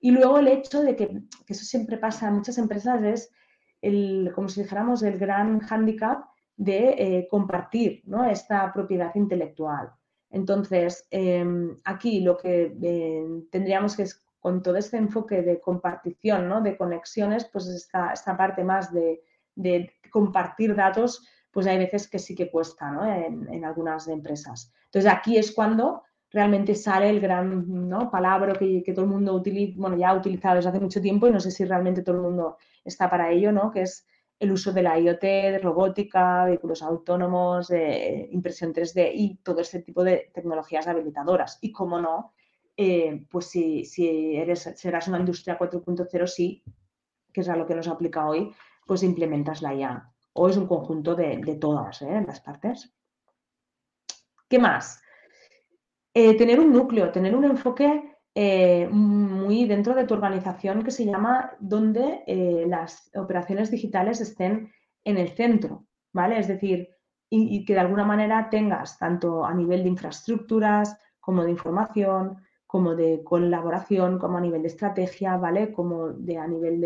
Y luego el hecho de que, eso siempre pasa en muchas empresas es, el, como si dijéramos, el gran hándicap de eh, compartir ¿no? esta propiedad intelectual. Entonces, em, aquí lo que tendríamos que es con todo este enfoque de compartición, ¿no? de conexiones, pues esta, esta parte más de, compartir datos, pues hay veces que sí que cuesta ¿no? en, algunas empresas. Entonces aquí es cuando realmente sale el gran ¿no? palabra que, todo el mundo utiliza, bueno, ya ha utilizado desde hace mucho tiempo y no sé si realmente todo el mundo está para ello, ¿no? que es el uso de la IoT, de robótica, vehículos autónomos, de impresión 3D y todo este tipo de tecnologías habilitadoras. Y cómo no, eh, pues si, si, eres, serás una industria 4.0, sí, que es a lo que nos aplica hoy, pues implementas la IA. O es un conjunto de, todas ¿eh? las partes. ¿Qué más? Eh, tener un núcleo, tener un enfoque muy dentro de tu organización que se llama donde las operaciones digitales estén en el centro, ¿vale? Es decir, y, que de alguna manera tengas tanto a nivel de infraestructuras como de información, como de colaboración, como a nivel de estrategia, ¿vale? Como de, a nivel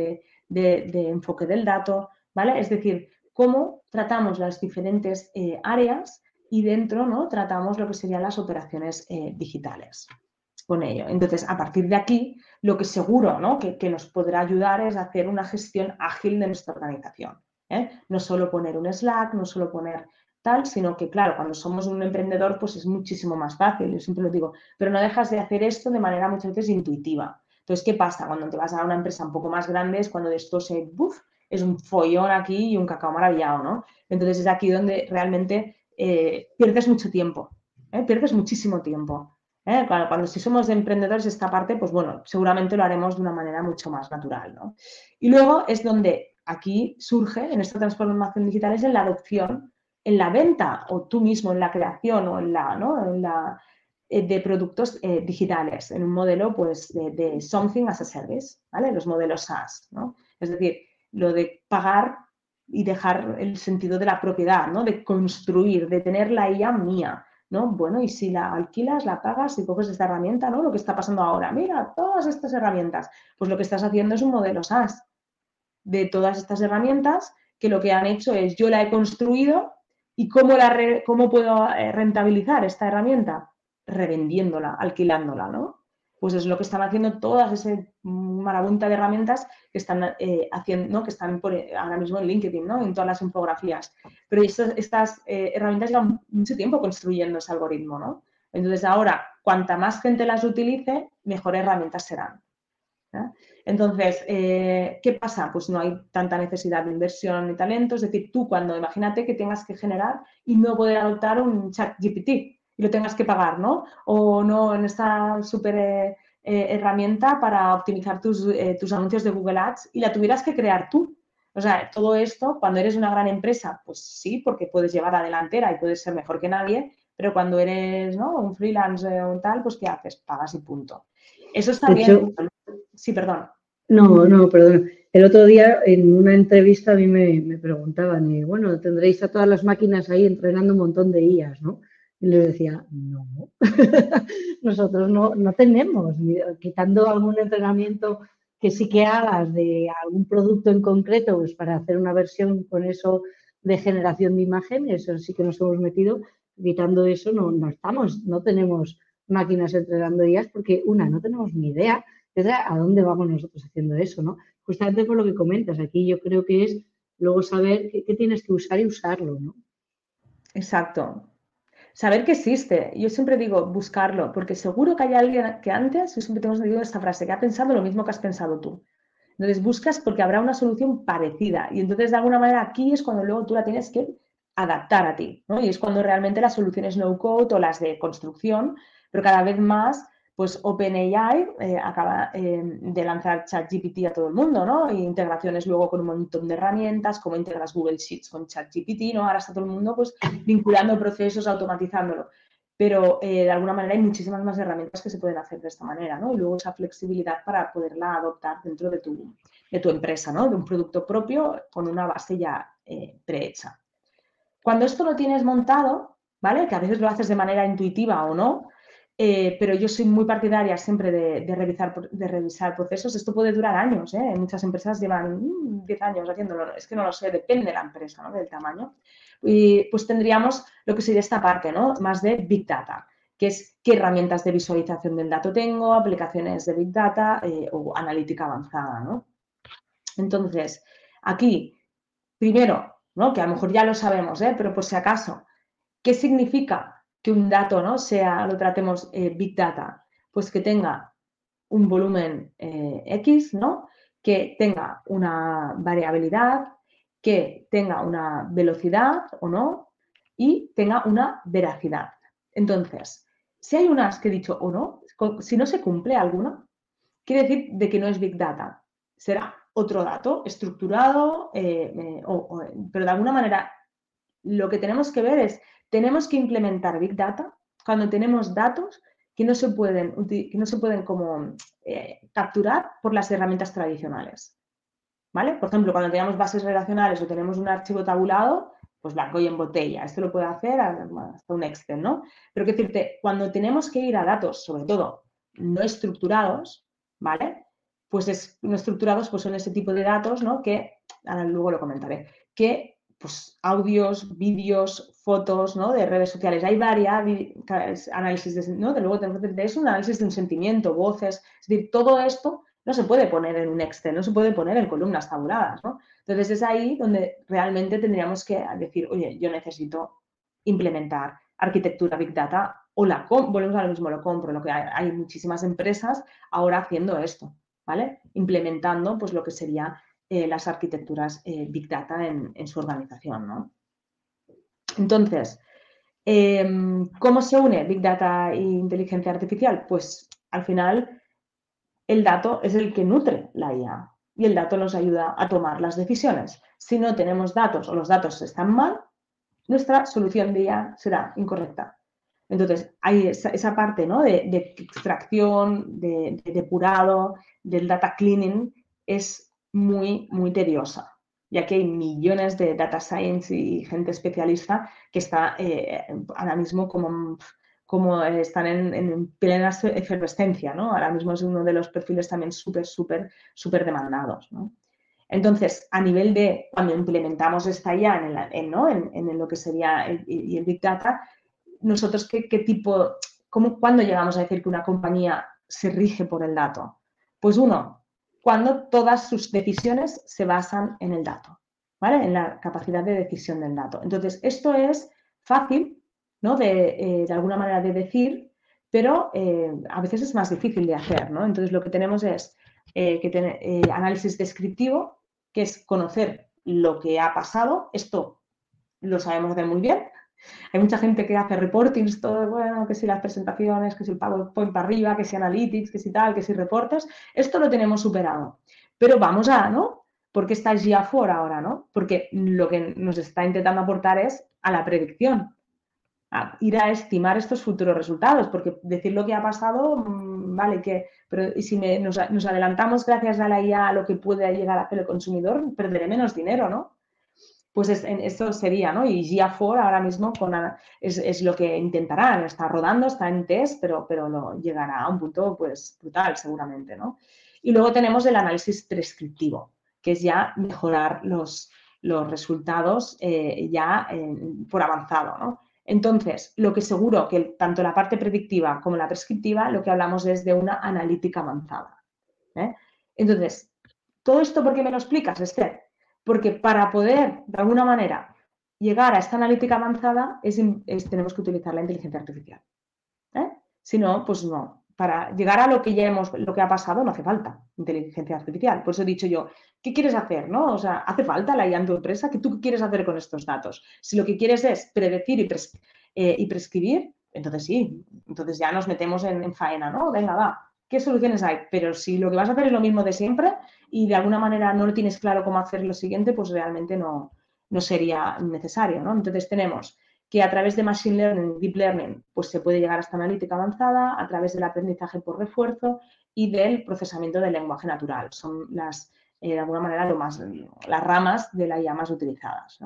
de, enfoque del dato, ¿vale? Es decir, cómo tratamos las diferentes eh, áreas y dentro, ¿no? Tratamos lo que serían las operaciones eh, digitales con ello. Entonces, a partir de aquí, lo que seguro ¿no? que, que, nos podrá ayudar es hacer una gestión ágil de nuestra organización. ¿eh? No solo poner un Slack, no solo poner tal, sino que, claro, cuando somos un emprendedor, pues es muchísimo más fácil, yo siempre lo digo, pero no dejas de hacer esto de manera muchas veces intuitiva. Entonces, ¿qué pasa? Cuando te vas a una empresa un poco más grande es cuando de esto se, ¡buf! es un follón aquí y un cacao maravillado, ¿no? Entonces es aquí donde realmente eh, pierdes mucho tiempo, ¿eh? pierdes muchísimo tiempo. ¿eh? Cuando, cuando, si somos emprendedores esta parte, pues bueno, seguramente lo haremos de una manera mucho más natural, ¿no? Y luego es donde aquí surge, en esta transformación digital, es en la adopción en la venta o tú mismo en la creación o en la, ¿no? en la eh, de productos eh, digitales, en un modelo pues, de, something as a service, ¿vale? Los modelos SaaS, ¿no? Es decir, lo de pagar y dejar el sentido de la propiedad, ¿no? De construir, de tener la IA mía, ¿no? Bueno, y si la alquilas, la pagas y coges esta herramienta, ¿no? Lo que está pasando ahora, mira, todas estas herramientas, pues lo que estás haciendo es un modelo SaaS de todas estas herramientas que lo que han hecho es yo la he construido ¿Y cómo, la cómo puedo eh, rentabilizar esta herramienta? Revendiéndola, alquilándola, ¿no? Pues es lo que están haciendo todas esas marabunta de herramientas que están eh, haciendo, que están eh, ahora mismo en LinkedIn, ¿no? En todas las infografías. Pero estas, herramientas llevan mucho tiempo construyendo ese algoritmo, ¿no? Entonces ahora, cuanta más gente las utilice, mejores herramientas serán. Entonces, eh, ¿qué pasa? Pues no hay tanta necesidad de inversión ni talento. Es decir, tú cuando imagínate que tengas que generar y no poder adoptar un chat GPT y lo tengas que pagar, ¿no? O no en esta súper eh, eh, herramienta para optimizar tus, tus anuncios de Google Ads y la tuvieras que crear tú. O sea, todo esto, cuando eres una gran empresa, pues sí, porque puedes llevar a delantera y puedes ser mejor que nadie, pero cuando eres ¿no? un freelance o un tal, pues ¿qué haces? Pagas y punto. Eso está bien. Sí, perdón. No, no, perdón. El otro día en una entrevista a mí me, preguntaban, y bueno, tendréis a todas las máquinas ahí entrenando un montón de IAS, ¿no? Y les decía, no, nosotros no, no tenemos, quitando algún entrenamiento que sí que hagas de algún producto en concreto, pues para hacer una versión con eso de generación de imágenes, eso sí que nos hemos metido, quitando eso no, no estamos, no tenemos máquinas entrenando IAS porque una, no tenemos ni idea a dónde vamos nosotros haciendo eso, ¿no? Justamente por lo que comentas, aquí yo creo que es luego saber qué, tienes que usar y usarlo, ¿no? Exacto. Saber que existe. Yo siempre digo buscarlo, porque seguro que hay alguien que antes, yo siempre tengo sentido esta frase, que ha pensado lo mismo que has pensado tú. Entonces buscas porque habrá una solución parecida. Y entonces, de alguna manera, aquí es cuando luego tú la tienes que adaptar a ti, ¿no? Y es cuando realmente las soluciones no code o las de construcción, pero cada vez más pues OpenAI eh, acaba eh, de lanzar ChatGPT a todo el mundo, ¿no? Y integraciones luego con un montón de herramientas, como integras Google Sheets con ChatGPT, ¿no? Ahora está todo el mundo pues vinculando procesos, automatizándolo. Pero eh, de alguna manera hay muchísimas más herramientas que se pueden hacer de esta manera, ¿no? Y luego esa flexibilidad para poderla adoptar dentro de tu, de tu empresa, ¿no? De un producto propio con una base ya prehecha. Cuando esto lo tienes montado, ¿vale? Que a veces lo haces de manera intuitiva o no, eh, pero yo soy muy partidaria siempre de, revisar, de revisar procesos. Esto puede durar años, ¿eh? Muchas empresas llevan 10 mm, años haciéndolo. Es que no lo sé, depende de la empresa, ¿no? Del tamaño. Y pues tendríamos lo que sería esta parte, ¿no? Más de Big Data, que es qué herramientas de visualización del dato tengo, aplicaciones de Big Data eh, o analítica avanzada, ¿no? Entonces, aquí, primero, ¿no? Que a lo mejor ya lo sabemos, ¿eh? Pero por si acaso, ¿qué significa que un dato ¿no? sea, lo tratemos eh, Big Data, pues que tenga un volumen eh, X, ¿no? que tenga una variabilidad, que tenga una velocidad o no, y tenga una veracidad. Entonces, si hay unas que he dicho o no, si no se cumple alguna, quiere decir de que no es Big Data. Será otro dato estructurado, eh, pero de alguna manera lo que tenemos que ver es tenemos que implementar Big Data cuando tenemos datos que no se pueden, que no se pueden como, eh, capturar por las herramientas tradicionales. ¿Vale? Por ejemplo, cuando tenemos bases relacionales o tenemos un archivo tabulado, pues blanco y en botella. Esto lo puede hacer hasta un Excel, ¿no? Pero que decirte, cuando tenemos que ir a datos, sobre todo no estructurados, ¿vale? Pues no estructurados pues son ese tipo de datos, ¿no? Que, ahora luego lo comentaré, que pues, audios, vídeos, fotos ¿no? de redes sociales. Hay varias análisis de, ¿no? luego un análisis de un sentimiento, voces. Es decir, todo esto no se puede poner en un Excel, no se puede poner en columnas tabuladas. ¿no? Entonces es ahí donde realmente tendríamos que decir, oye, yo necesito implementar arquitectura Big Data o la volvemos a lo mismo, lo compro, lo que hay, hay muchísimas empresas ahora haciendo esto, ¿vale? Implementando pues lo que sería eh, las arquitecturas eh, Big Data en, su organización. Entonces, em, ¿cómo se une Big Data e inteligencia artificial? Pues al final el dato es el que nutre la IA y el dato nos ayuda a tomar las decisiones. Si no tenemos datos o los datos están mal, nuestra solución de IA será incorrecta. Entonces, hay esa, parte ¿no? de, extracción, de, de, depurado, del data cleaning, es muy, muy tediosa, ya que hay millones de data science y gente especialista que está eh, ahora mismo como, como están en, plena efervescencia, ¿no? Ahora mismo es uno de los perfiles también súper, súper, súper demandados, Entonces, a nivel de cuando implementamos esta ya en, en, lo que sería el, el Big Data, nosotros qué, qué tipo, cómo, ¿cuándo llegamos a decir que una compañía se rige por el dato? Pues uno, cuando todas sus decisiones se basan en el dato, ¿vale? En la capacidad de decisión del dato. Entonces, esto es fácil, ¿no? De, eh, alguna manera de decir, pero eh, a veces es más difícil de hacer, ¿no? Entonces, lo que tenemos es eh, que análisis descriptivo, que es conocer lo que ha pasado. Esto lo sabemos de muy bien, hay mucha gente que hace reportings, todo, bueno, que si las presentaciones, que si el PowerPoint para arriba, que si analytics, que si tal, que si reportes. Esto lo tenemos superado. Pero vamos a, ¿no? Porque está GA4 ahora, ¿no? Porque lo que nos está intentando aportar es a la predicción, a ir a estimar estos futuros resultados, porque decir lo que ha pasado, mm, vale, que, pero y si nos, nos, adelantamos gracias a la IA a lo que puede llegar a hacer el consumidor, perderé menos dinero, ¿no? Pues esto sería, ¿no? Y GA4 ahora mismo es, lo que intentarán, está rodando, está en test, pero, pero lo llegará a un punto pues brutal seguramente, ¿no? Y luego tenemos el análisis prescriptivo, que es ya mejorar los, los resultados eh, ya por avanzado, ¿no? Entonces, lo que seguro que tanto la parte predictiva como la prescriptiva, lo que hablamos es de una analítica avanzada. ¿eh? Entonces, ¿todo esto por qué me lo explicas, Esther? Porque para poder, de alguna manera, llegar a esta analítica avanzada, es, tenemos que utilizar la inteligencia artificial. ¿eh? Si no, pues no, para llegar a lo que ya hemos, lo que ha pasado, no hace falta inteligencia artificial. Por eso he dicho yo, ¿qué quieres hacer? ¿no? O sea, ¿hace falta la IA en tu empresa? ¿Qué tú quieres hacer con estos datos? Si lo que quieres es predecir y, eh, prescribir, entonces sí, entonces ya nos metemos en, faena, ¿no? Venga, va, ¿qué soluciones hay? Pero si lo que vas a hacer es lo mismo de siempre y de alguna manera no lo tienes claro cómo hacer lo siguiente, pues realmente no, no sería necesario, ¿no? Entonces tenemos que a través de Machine Learning, Deep Learning, pues se puede llegar a esta analítica avanzada, a través del aprendizaje por refuerzo y del procesamiento del lenguaje natural. Son las, eh, de alguna manera, lo más, las ramas de la IA más utilizadas.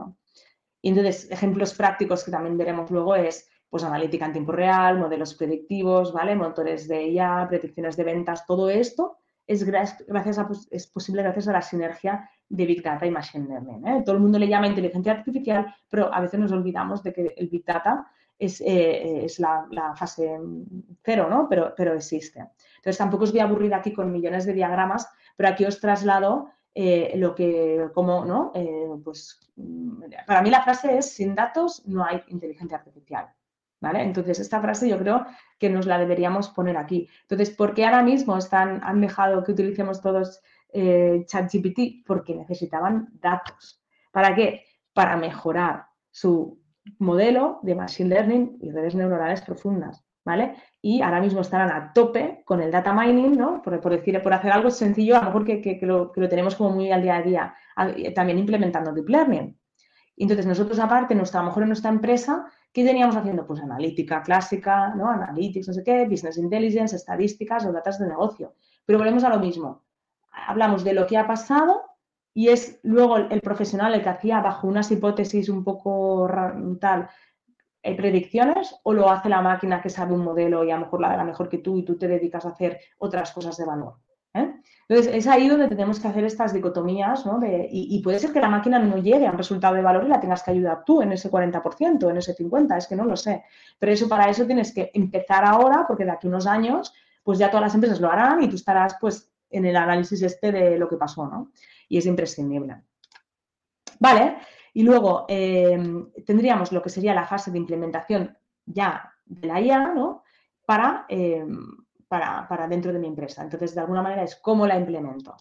Y entonces, ejemplos prácticos que también veremos luego es pues, analítica en tiempo real, modelos predictivos, ¿vale? motores de IA, predicciones de ventas, todo esto es, gracias a, es posible gracias a la sinergia de Big Data y Machine Learning. ¿eh? Todo el mundo le llama inteligencia artificial, pero a veces nos olvidamos de que el Big Data es, eh, es la, fase cero, ¿no? Pero, pero existe. Entonces, tampoco os voy a aburrir aquí con millones de diagramas, pero aquí os traslado eh, lo que, como, ¿no? pues, para mí la frase es, sin datos no hay inteligencia artificial. Entonces, esta frase yo creo que nos la deberíamos poner aquí. Entonces, ¿por qué ahora mismo están, han dejado que utilicemos todos eh, ChatGPT? Porque necesitaban datos. ¿Para qué? Para mejorar su modelo de Machine Learning y redes neuronales profundas. ¿Vale? Y ahora mismo estarán a tope con el data mining, ¿no? Por, decir, por hacer algo sencillo, a lo mejor que, lo, que, lo, tenemos como muy al día a día, también implementando deep learning. Entonces, nosotros aparte, nuestra, a lo mejor en nuestra empresa, ¿Qué teníamos haciendo? Pues analítica clásica, ¿no? Analytics, no sé qué, business intelligence, estadísticas o datos de negocio. Pero volvemos a lo mismo. Hablamos de lo que ha pasado y es luego el, profesional el que hacía bajo unas hipótesis un poco tal eh, predicciones o lo hace la máquina que sabe un modelo y a lo mejor la, la mejor que tú y tú te dedicas a hacer otras cosas de valor. ¿Eh? Entonces, es ahí donde tenemos que hacer estas dicotomías, ¿no? y, puede ser que la máquina no llegue a un resultado de valor y la tengas que ayudar tú en ese 40%, en ese 50%, es que no lo sé. Pero eso para eso tienes que empezar ahora, porque de aquí a unos años, pues ya todas las empresas lo harán y tú estarás, pues, en el análisis este de lo que pasó, ¿no? Y es imprescindible. Vale, y luego eh, tendríamos lo que sería la fase de implementación ya de la IA, ¿no? Para... Eh, para, dentro de mi empresa. Entonces, de alguna manera es cómo la implemento.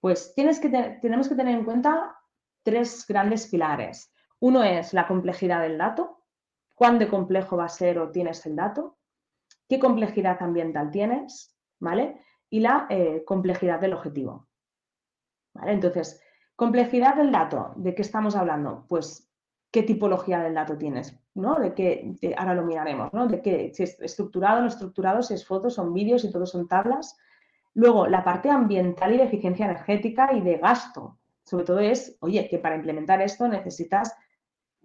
Pues tienes que tenemos que tener en cuenta tres grandes pilares. Uno es la complejidad del dato, cuán de complejo va a ser o tienes el dato, qué complejidad ambiental tienes, ¿vale? Y la eh, complejidad del objetivo. ¿Vale? Entonces, complejidad del dato, ¿de qué estamos hablando? Pues qué tipología del dato tienes, ¿no? De qué, ahora lo miraremos, ¿no? De qué, si es estructurado, no estructurado, si es fotos, son vídeos, y todos son tablas. Luego, la parte ambiental y de eficiencia energética y de gasto. Sobre todo es, oye, que para implementar esto necesitas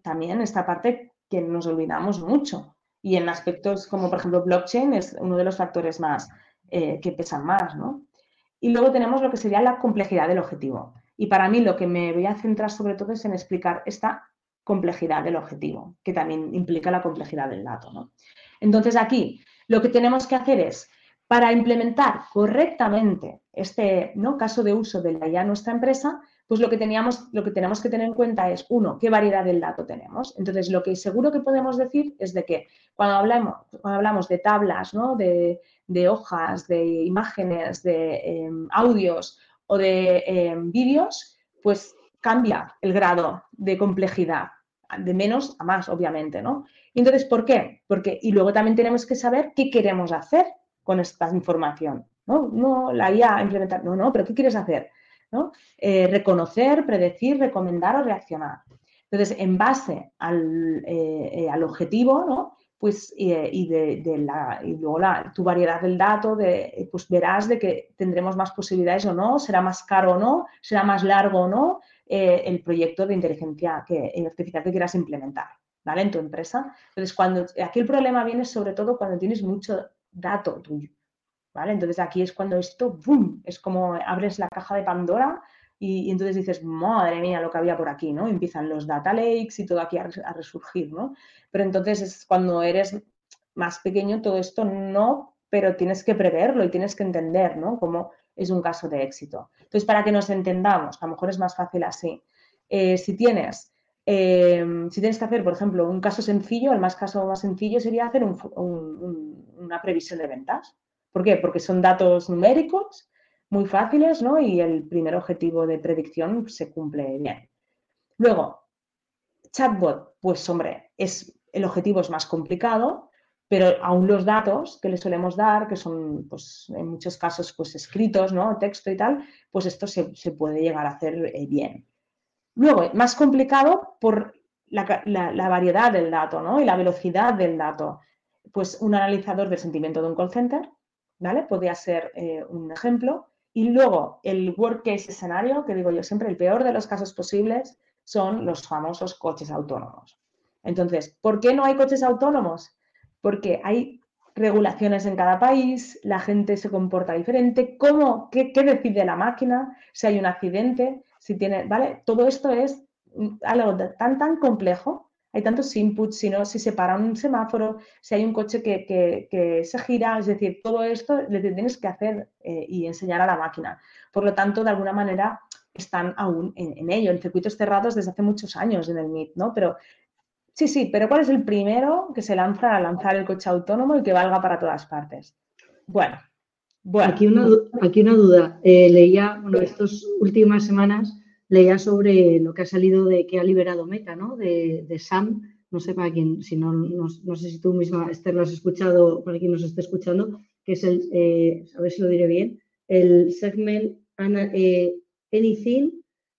también esta parte que nos olvidamos mucho. Y en aspectos como, por ejemplo, blockchain es uno de los factores más eh, que pesan más, ¿no? Y luego tenemos lo que sería la complejidad del objetivo. Y para mí lo que me voy a centrar sobre todo es en explicar esta complejidad del objetivo, que también implica la complejidad del dato. Entonces aquí lo que tenemos que hacer es, para implementar correctamente este ¿no? caso de uso de la nuestra empresa, pues lo que, teníamos, lo que tenemos que tener en cuenta es, uno, qué variedad del dato tenemos. Entonces, lo que seguro que podemos decir es de que cuando hablamos, cuando hablamos de tablas, ¿no? de, hojas, de imágenes, de em, audios o de em, vídeos, pues cambia el grado de complejidad de menos a más, obviamente, ¿no? entonces, ¿por qué? Porque, y luego también tenemos que saber qué queremos hacer con esta información, ¿no? No la IA implementar, no, no, pero ¿qué quieres hacer? ¿no? Eh, reconocer, predecir, recomendar o reaccionar. Entonces, en base al, eh, eh, al objetivo, ¿no? Pues, y, de, la, y luego la, tu variedad del dato, de, pues verás de que tendremos más posibilidades o no, será más caro o no, será más largo o no, eh, el proyecto de inteligencia que, artificial que quieras implementar, ¿vale? En tu empresa. Entonces, cuando, aquí el problema viene sobre todo cuando tienes mucho dato tuyo, ¿vale? Entonces, aquí es cuando esto, ¡boom!, es como abres la caja de Pandora y, entonces dices, madre mía, lo que había por aquí, ¿no? Empiezan los data lakes y todo aquí a, resurgir, ¿no? Pero entonces es cuando eres más pequeño todo esto no, pero tienes que preverlo y tienes que entender, ¿no? Cómo, es un caso de éxito. Entonces, para que nos entendamos, a lo mejor es más fácil así. Eh, si tienes Em, si tienes que hacer, por ejemplo, un caso sencillo, el más caso más sencillo sería hacer una previsión de ventas. ¿Por qué? Porque son datos numéricos muy fáciles, ¿no? Y el primer objetivo de predicción se cumple bien. Luego, chatbot, pues hombre, es, el objetivo es más complicado, pero aún los datos que le solemos dar, que son pues, en muchos casos pues, escritos, ¿no? texto y tal, pues esto se, se puede llegar a hacer eh, bien. Luego, más complicado por la, variedad del dato ¿no? y la velocidad del dato. Pues un analizador del sentimiento de un call center, ¿vale? Podría ser eh, un ejemplo. Y luego, el worst case escenario, que digo yo siempre, el peor de los casos posibles, son los famosos coches autónomos. Entonces, ¿por qué no hay coches autónomos? Porque hay regulaciones en cada país, la gente se comporta diferente, ¿cómo, qué, decide la máquina? Si hay un accidente, si tiene, ¿vale? Todo esto es algo tan, tan complejo, hay tantos inputs, si no, si se para un semáforo, si hay un coche que, se gira, es decir, todo esto le tienes que hacer eh, y enseñar a la máquina. Por lo tanto, de alguna manera están aún en, ello, en circuitos cerrados desde hace muchos años en el MIT, ¿no? Pero sí, sí, pero ¿cuál es el primero que se lanza a lanzar el coche autónomo y que valga para todas partes? Bueno, bueno. Aquí, una, aquí una duda. Eh, leía, bueno, estas últimas semanas leía sobre lo que ha salido de que ha liberado Meta, ¿no? De, de Sam, no sé para quién, si no, no, sé si tú misma, Esther, lo has escuchado, para quien nos esté escuchando, que es el, eh, a ver si lo diré bien, el segment eh, anything,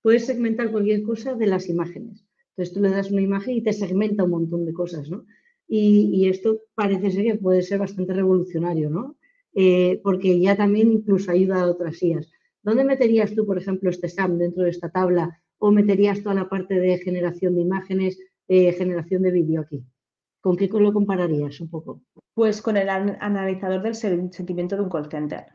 puedes segmentar cualquier cosa de las imágenes. Entonces tú le das una imagen y te segmenta un montón de cosas, ¿no? Y, y esto parece ser que puede ser bastante revolucionario, ¿no? Eh, porque ya también incluso ayuda a otras IAS. ¿Dónde meterías tú, por ejemplo, este SAM dentro de esta tabla o meterías toda la parte de generación de imágenes, eh, generación de vídeo aquí? ¿Con qué lo compararías un poco? Pues con el analizador del sentimiento de un call center.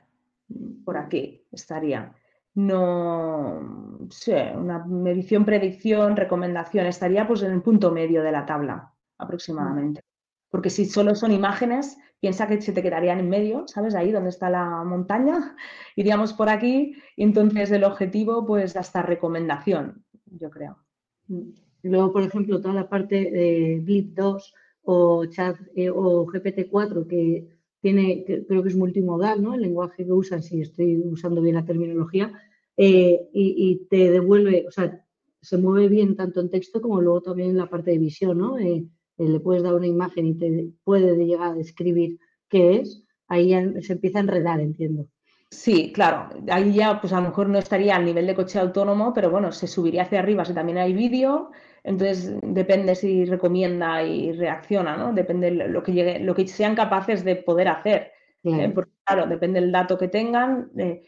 Por aquí estaría. No sé, una medición, predicción, recomendación, estaría pues en el punto medio de la tabla aproximadamente. Porque si solo son imágenes, piensa que se te quedarían en medio, ¿sabes? Ahí donde está la montaña, iríamos por aquí y entonces el objetivo, pues hasta recomendación, yo creo. Luego, por ejemplo, toda la parte de Blip 2 o chat eh, o GPT-4 que tiene, creo que es multimodal, ¿no? El lenguaje que usan, si estoy usando bien la terminología, eh, y, te devuelve, o sea, se mueve bien tanto en texto como luego también en la parte de visión, ¿no? Eh, le puedes dar una imagen y te puede llegar a describir qué es, ahí ya se empieza a enredar, entiendo. Sí, claro, ahí ya pues a lo mejor no estaría al nivel de coche autónomo, pero bueno, se subiría hacia arriba si también hay vídeo, entonces depende si recomienda y reacciona, ¿no? Depende lo que llegue, lo que sean capaces de poder hacer. ¿eh? Porque claro, depende del dato que tengan, eh,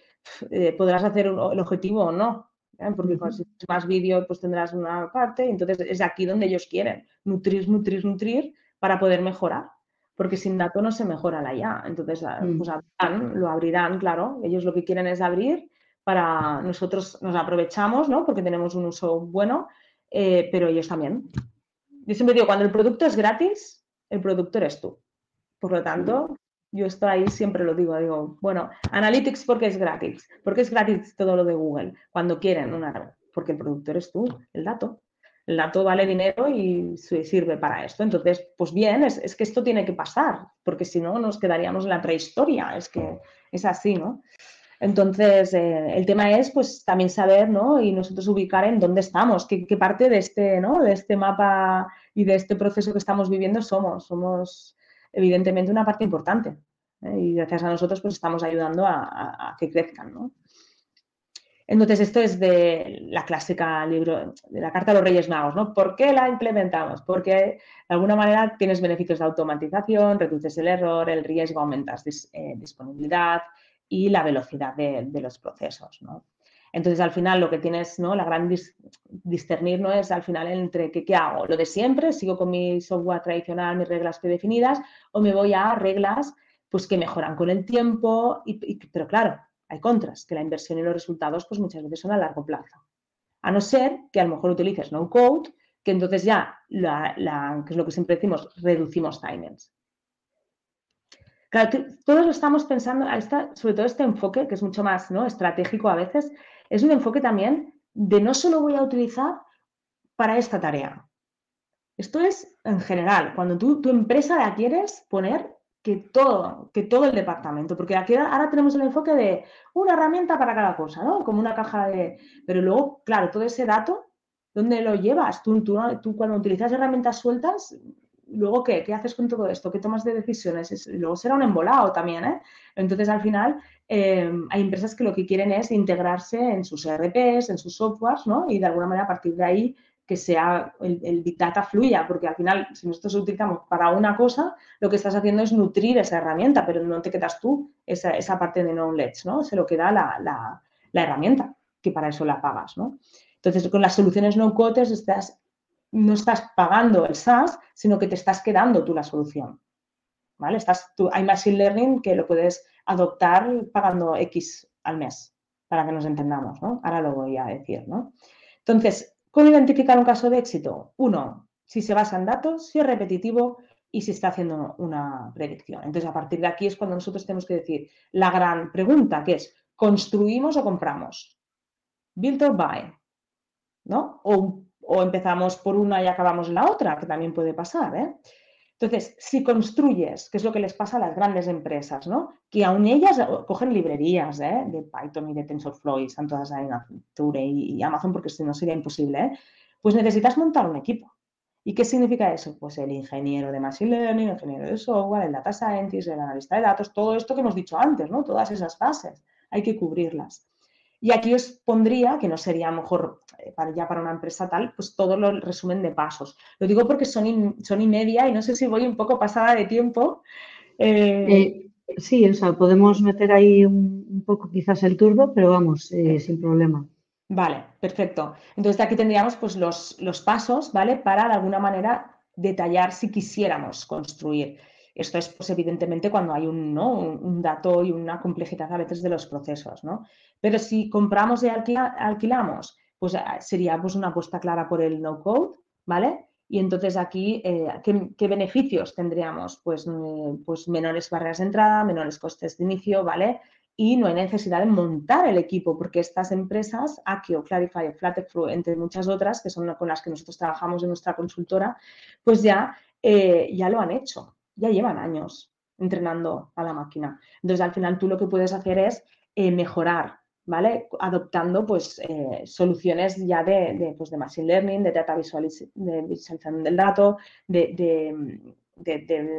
podrás hacer el objetivo o no. ¿Eh? porque si más vídeo pues tendrás una parte, entonces es aquí donde ellos quieren, nutrir, nutrir, nutrir para poder mejorar, porque sin dato no se mejora la IA, entonces ah, mm. pues lo abrirán, claro, ellos lo que quieren es abrir para nosotros nos aprovechamos, ¿no? Porque tenemos un uso bueno, eh, pero ellos también. Yo siempre digo, cuando el producto es gratis, el producto eres tú. Por lo tanto, yo estoy ahí, siempre lo digo, digo, bueno, Analytics porque es gratis, porque es gratis todo lo de Google, cuando quieren una, porque el productor eres tú, el dato. El dato vale dinero y sirve para esto. Entonces, pues bien, es, que esto tiene que pasar, porque si no nos quedaríamos en la prehistoria, es que es así, ¿no? Entonces, eh, el tema es pues también saber, ¿no? Y nosotros ubicar en dónde estamos, qué, qué, parte de este, ¿no? De este mapa y de este proceso que estamos viviendo somos. Somos evidentemente una parte importante. ¿Eh? Y gracias a nosotros pues estamos ayudando a, que crezcan. Entonces, esto es de la clásica libro, de la Carta de los Reyes Magos, ¿no? ¿Por qué la implementamos? Porque de alguna manera tienes beneficios de automatización, reduces el error, el riesgo, aumentas eh, disponibilidad y la velocidad de, los procesos. Entonces, al final, lo que tienes, ¿no? La gran discernir no es al final entre ¿qué, qué hago, lo de siempre, sigo con mi software tradicional, mis reglas predefinidas, o me voy a reglas pues que mejoran con el tiempo, y, pero claro, hay contras, que la inversión y los resultados pues muchas veces son a largo plazo. A no ser que a lo mejor utilices no code, que entonces ya, la, que es lo que siempre decimos, reducimos timings. Claro, todos estamos pensando, sobre todo este enfoque, que es mucho más ¿no? estratégico a veces, es un enfoque también de no solo voy a utilizar para esta tarea. Esto es en general, cuando tú, tu empresa la quieres poner que todo, que todo el departamento, porque aquí ahora tenemos el enfoque de una herramienta para cada cosa, ¿no? Como una caja de... Pero luego, claro, todo ese dato, ¿dónde lo llevas? Tú, tú, tú cuando utilizas herramientas sueltas, luego, ¿qué? ¿Qué haces con todo esto? ¿Qué tomas de decisiones? luego será un embolado también, ¿eh? Entonces, al final, eh, hay empresas que lo que quieren es integrarse en sus ERPs, en sus softwares, ¿no? Y de alguna manera, a partir de ahí, que sea el, Big Data fluya, porque al final, si nosotros utilizamos para una cosa, lo que estás haciendo es nutrir esa herramienta, pero no te quedas tú esa, parte de knowledge, ¿no? Se lo queda la, la, herramienta, que para eso la pagas, ¿no? Entonces, con las soluciones no-code estás no estás pagando el SaaS, sino que te estás quedando tú la solución. ¿Vale? Estás, tú, hay Machine Learning que lo puedes adoptar pagando X al mes, para que nos entendamos, ¿no? Ahora lo voy a decir, ¿no? Entonces, ¿cómo identificar un caso de éxito? Uno, si se basa en datos, si es repetitivo y si está haciendo una predicción. Entonces, a partir de aquí es cuando nosotros tenemos que decir la gran pregunta, que es, ¿construimos o compramos? Build or buy, ¿no? O empezamos por una y acabamos la otra, que también puede pasar. ¿eh? Entonces, si construyes, que es lo que les pasa a las grandes empresas, ¿no? que aún ellas cogen librerías ¿eh? de Python y de TensorFlow y están todas en Azure y, Amazon, porque si no sería imposible, ¿eh? pues necesitas montar un equipo. ¿Y qué significa eso? Pues el ingeniero de Machine Learning, el ingeniero de software, el data scientist, el analista de datos, todo esto que hemos dicho antes, ¿no? Todas esas fases, hay que cubrirlas. Y aquí os pondría, que no sería mejor eh, para, ya para una empresa tal, pues todo lo resumen de pasos. Lo digo porque son y, son y media y no sé si voy un poco pasada de tiempo. Eh, eh, sí, o sea, podemos meter ahí un, poco quizás el turbo, pero vamos, sin problema. Vale, perfecto. Entonces aquí tendríamos pues los, los pasos, ¿vale? Para de alguna manera detallar si quisiéramos construir. Esto es, pues, evidentemente, cuando hay un, ¿no? un, dato y una complejidad a veces de los procesos, ¿no? Pero si compramos y alquilamos, pues ah, sería pues, una apuesta clara por el no-code, ¿vale? Y entonces aquí, eh, ¿qué, beneficios tendríamos? Pues, mm, pues menores barreras de entrada, menores costes de inicio, ¿vale? Y no hay necesidad de montar el equipo, porque estas empresas, Akio, Clarify, Flatexflow, entre muchas otras, que son con las que nosotros trabajamos en nuestra consultora, pues ya, eh, ya lo han hecho, ya llevan años entrenando a la máquina. Entonces, al final tú lo que puedes hacer es eh, mejorar, ¿vale? Adoptando pues eh, soluciones ya de, pues, de Machine Learning, de data visualización del dato, de,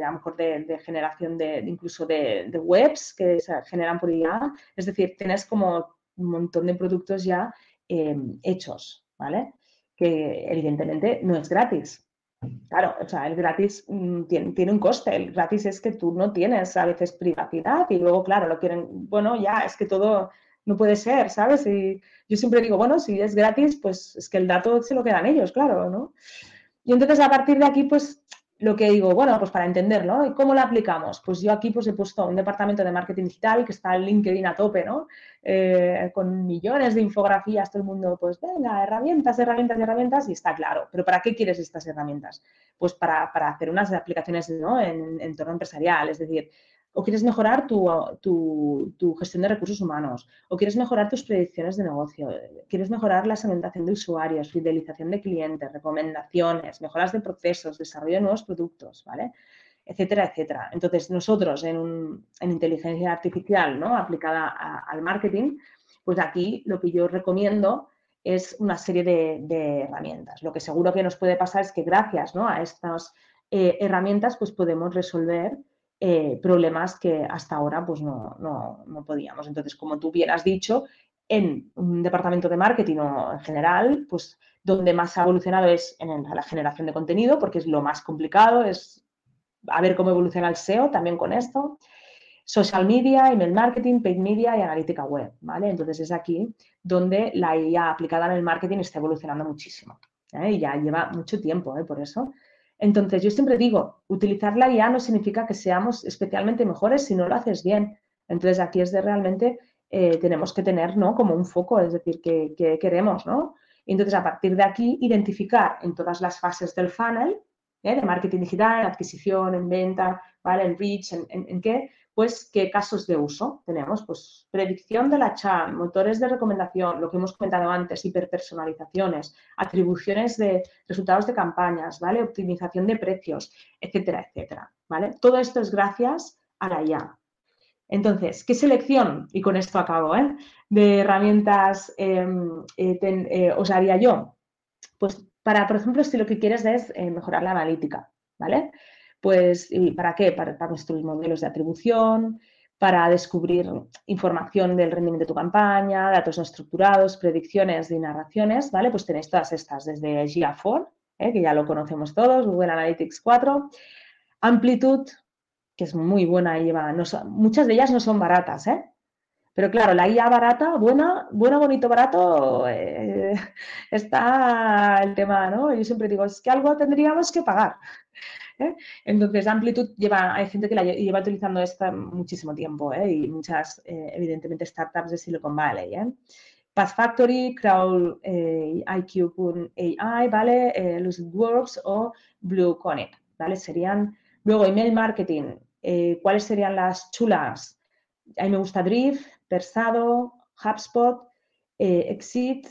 a lo mejor de, generación de incluso de, webs que se generan por IA. Es decir, tienes como un montón de productos ya eh, hechos, ¿vale? Que evidentemente no es gratis, Claro, o sea, el gratis mm, tiene, un coste. El gratis es que tú no tienes a veces privacidad y luego, claro, lo quieren, bueno, ya es que todo no puede ser, ¿sabes? Y yo siempre digo, bueno, si es gratis, pues es que el dato se lo quedan ellos, claro, ¿no? Y entonces a partir de aquí, pues lo que digo, bueno, pues para entenderlo, ¿y cómo lo aplicamos? Pues yo aquí pues he puesto un departamento de marketing digital que está en LinkedIn a tope, ¿no? Eh, con millones de infografías, todo el mundo, pues venga, herramientas, herramientas, herramientas, y está claro. Pero ¿para qué quieres estas herramientas? Pues para, hacer unas aplicaciones ¿no? en entorno empresarial, es decir, o quieres mejorar tu, gestión de recursos humanos, o quieres mejorar tus predicciones de negocio, quieres mejorar la segmentación de usuarios, fidelización de clientes, recomendaciones, mejoras de procesos, desarrollo de nuevos productos, ¿vale? etcétera, etcétera. Entonces, nosotros en, inteligencia artificial ¿no? aplicada al marketing, pues aquí lo que yo recomiendo es una serie de, herramientas. Lo que seguro que nos puede pasar es que gracias a estas eh, herramientas pues podemos resolver eh, problemas que hasta ahora pues no, no, podíamos. Entonces, como tú bien has dicho, en un departamento de marketing o en general, pues donde más ha evolucionado es en la generación de contenido, porque es lo más complicado, es a ver cómo evoluciona el SEO también con esto. Social media, email marketing, paid media y analítica web, ¿vale? Entonces es aquí donde la IA aplicada en el marketing está evolucionando muchísimo. ¿eh? Y ya lleva mucho tiempo, ¿eh? por eso. Entonces, yo siempre digo, utilizar la IA no significa que seamos especialmente mejores si no lo haces bien. Entonces, aquí es de realmente, eh, tenemos que tener, ¿no? Como un foco, es decir, que, queremos, ¿no? entonces, a partir de aquí, identificar en todas las fases del funnel, ¿eh? de marketing digital, en adquisición, en venta, ¿vale? en reach, en, qué, pues qué casos de uso tenemos. Pues predicción de la chat, motores de recomendación, lo que hemos comentado antes, hiperpersonalizaciones, atribuciones de resultados de campañas, ¿vale? optimización de precios, etcétera, etcétera. ¿vale? Todo esto es gracias a la IA. Entonces, ¿qué selección? Y con esto acabo, ¿eh? De herramientas em, eh, eh, os haría yo. Pues para, por ejemplo, si lo que quieres es mejorar la analítica, ¿vale? Pues, ¿y ¿para qué? Para, construir modelos de atribución, para descubrir información del rendimiento de tu campaña, datos no estructurados, predicciones y narraciones, ¿vale? Pues tenéis todas estas, desde GA4, que ya lo conocemos todos, Google Analytics 4, Amplitude, que es muy buena y lleva, muchas de ellas no son baratas, ¿eh? Pero claro, la IA barata, buena, buena, bonito, barato, eh, está el tema, ¿no? Yo siempre digo, es que algo tendríamos que pagar. ¿Eh? Entonces, Amplitude lleva, hay gente que la lleva utilizando esta muchísimo tiempo, ¿eh? Y muchas, evidentemente, startups de Silicon Valley, ¿eh? Path Factory, Crowd IQ.ai, ¿vale? LucidWorks o Blue Connect, ¿vale? Serían, luego, email marketing, eh, ¿Cuáles serían las chulas? A mí me gusta Drift, Persado, HubSpot, eh, Exit,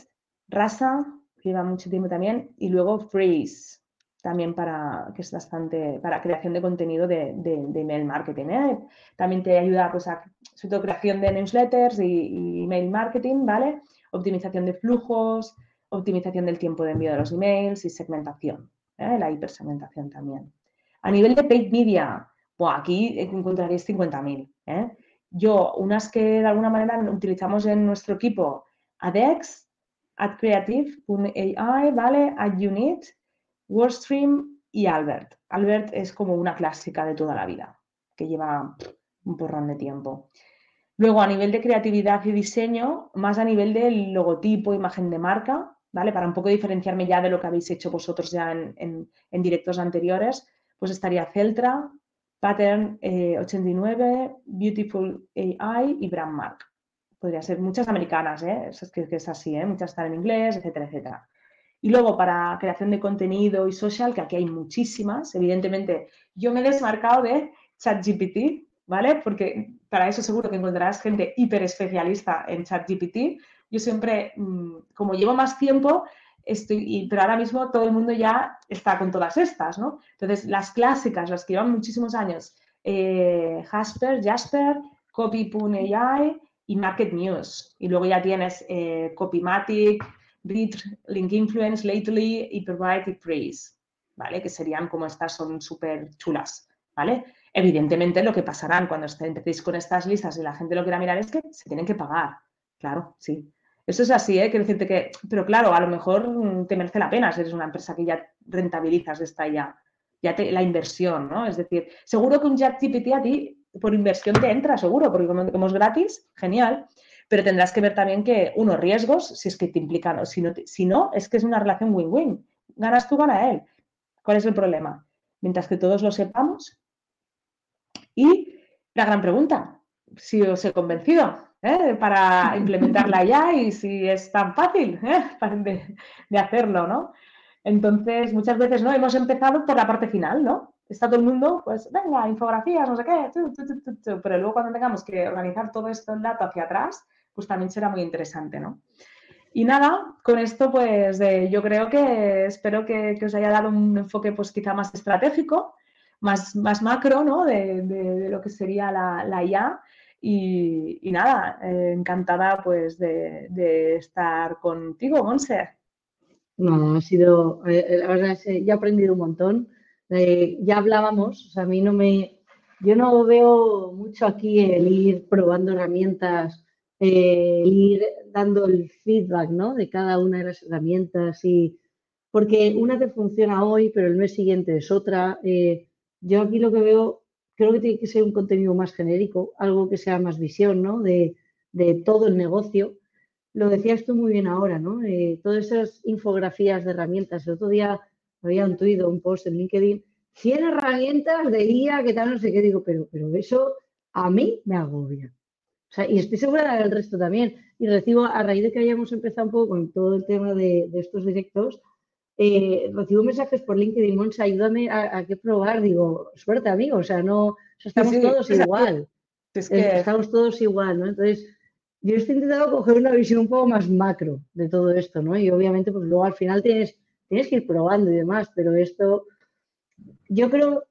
Rasa, lleva mucho tiempo también, y luego Freeze, también para, que es bastante, para creación de contenido de, email marketing. ¿eh? También te ayuda pues, a, sobre creación de newsletters y, email marketing, ¿vale? Optimización de flujos, optimización del tiempo de envío de los emails y segmentación, la hipersegmentación también. A nivel de paid media, aquí encontraréis 50.000. ¿eh? Yo, unas que de alguna manera utilizamos en nuestro equipo, ADEX, AdCreative.ai, ¿vale? AdUnit, WordStream y Albert. Albert es como una clásica de toda la vida, que lleva un porrón de tiempo. Luego, a nivel de creatividad y diseño, más a nivel del logotipo, imagen de marca, ¿vale? Para un poco diferenciarme ya de lo que habéis hecho vosotros ya en, en directos anteriores, pues estaría Celtra, Pattern 89, eh, Beautiful AI y Brandmark. Podría ser muchas americanas, ¿eh? es que, es así, ¿eh? muchas están en inglés, etcétera, etcétera. Y luego para creación de contenido y social, que aquí hay muchísimas, evidentemente yo me he desmarcado de ChatGPT, ¿vale? Porque para eso seguro que encontrarás gente hiper especialista en ChatGPT. Yo siempre, mm, como llevo más tiempo, Estoy, pero ahora mismo todo el mundo ya está con todas estas, ¿no? Entonces, las clásicas, las que llevan muchísimos años, eh, Jasper, Jasper, Copy.ai y Market News. Y luego ya tienes eh, Copymatic, Read, Link Influence, Lately, y Praise, ¿vale? Que serían como estas, son súper chulas, ¿vale? Evidentemente lo que pasarán cuando empecéis con estas listas y la gente lo quiera mirar es que se tienen que pagar, claro, sí. Eso es así, ¿eh? Quiero decirte que, pero claro, a lo mejor te merece la pena si eres una empresa que ya rentabilizas esta ya, ya la inversión, ¿no? Es decir, seguro que un ChatGPT a ti por inversión te entra, seguro, porque como, es gratis, genial, pero tendrás que ver también que, unos riesgos, si es que te implican, o si no, si no, es que es una relación win-win. Ganas tú, gana él. ¿Cuál es el problema? Mientras que todos lo sepamos. Y la gran pregunta, si os he convencido, ¿eh? para implementarla ya y si es tan fácil ¿eh? de, hacerlo, ¿no? Entonces, muchas veces no hemos empezado por la parte final, ¿no? Está todo el mundo, pues, venga, infografías, no sé qué, pero luego cuando tengamos que organizar todo esto en dato hacia atrás, pues también será muy interesante, ¿no? Y nada, con esto pues yo creo que espero que, os haya dado un enfoque pues quizá más estratégico, más, más macro, ¿no? De, lo que sería la, la IA y, nada, eh, encantada pues de, estar contigo, Monse. No, ha sido, eh, eh, la verdad es que ya he aprendido un montón. ya hablábamos, o sea, a mí no me, yo no veo mucho aquí el ir probando herramientas, el ir dando el feedback, ¿no? De cada una de las herramientas y, porque una te funciona hoy, pero el mes siguiente es otra. yo aquí lo que veo creo que tiene que ser un contenido más genérico, algo que sea más visión, ¿no? De, todo el negocio. Lo decías tú muy bien ahora, ¿no? Eh, todas esas infografías de herramientas. El otro día había un tuit un post en LinkedIn, 100 herramientas de IA, que tal, no sé qué, digo, pero, pero eso a mí me agobia. O sea, y estoy segura del resto también. Y recibo, a raíz de que hayamos empezado un poco con todo el tema de, de estos directos, eh, recibo mensajes por LinkedIn, Moncha, ayúdame a, qué probar. Digo, suerte, amigo, o sea, no, estamos todos igual. Estamos todos igual, ¿no? Entonces, yo estoy intentando coger una visión un poco más macro de todo esto, ¿no? Y obviamente, pues luego al final tienes, tienes que ir probando y demás, pero esto, yo creo,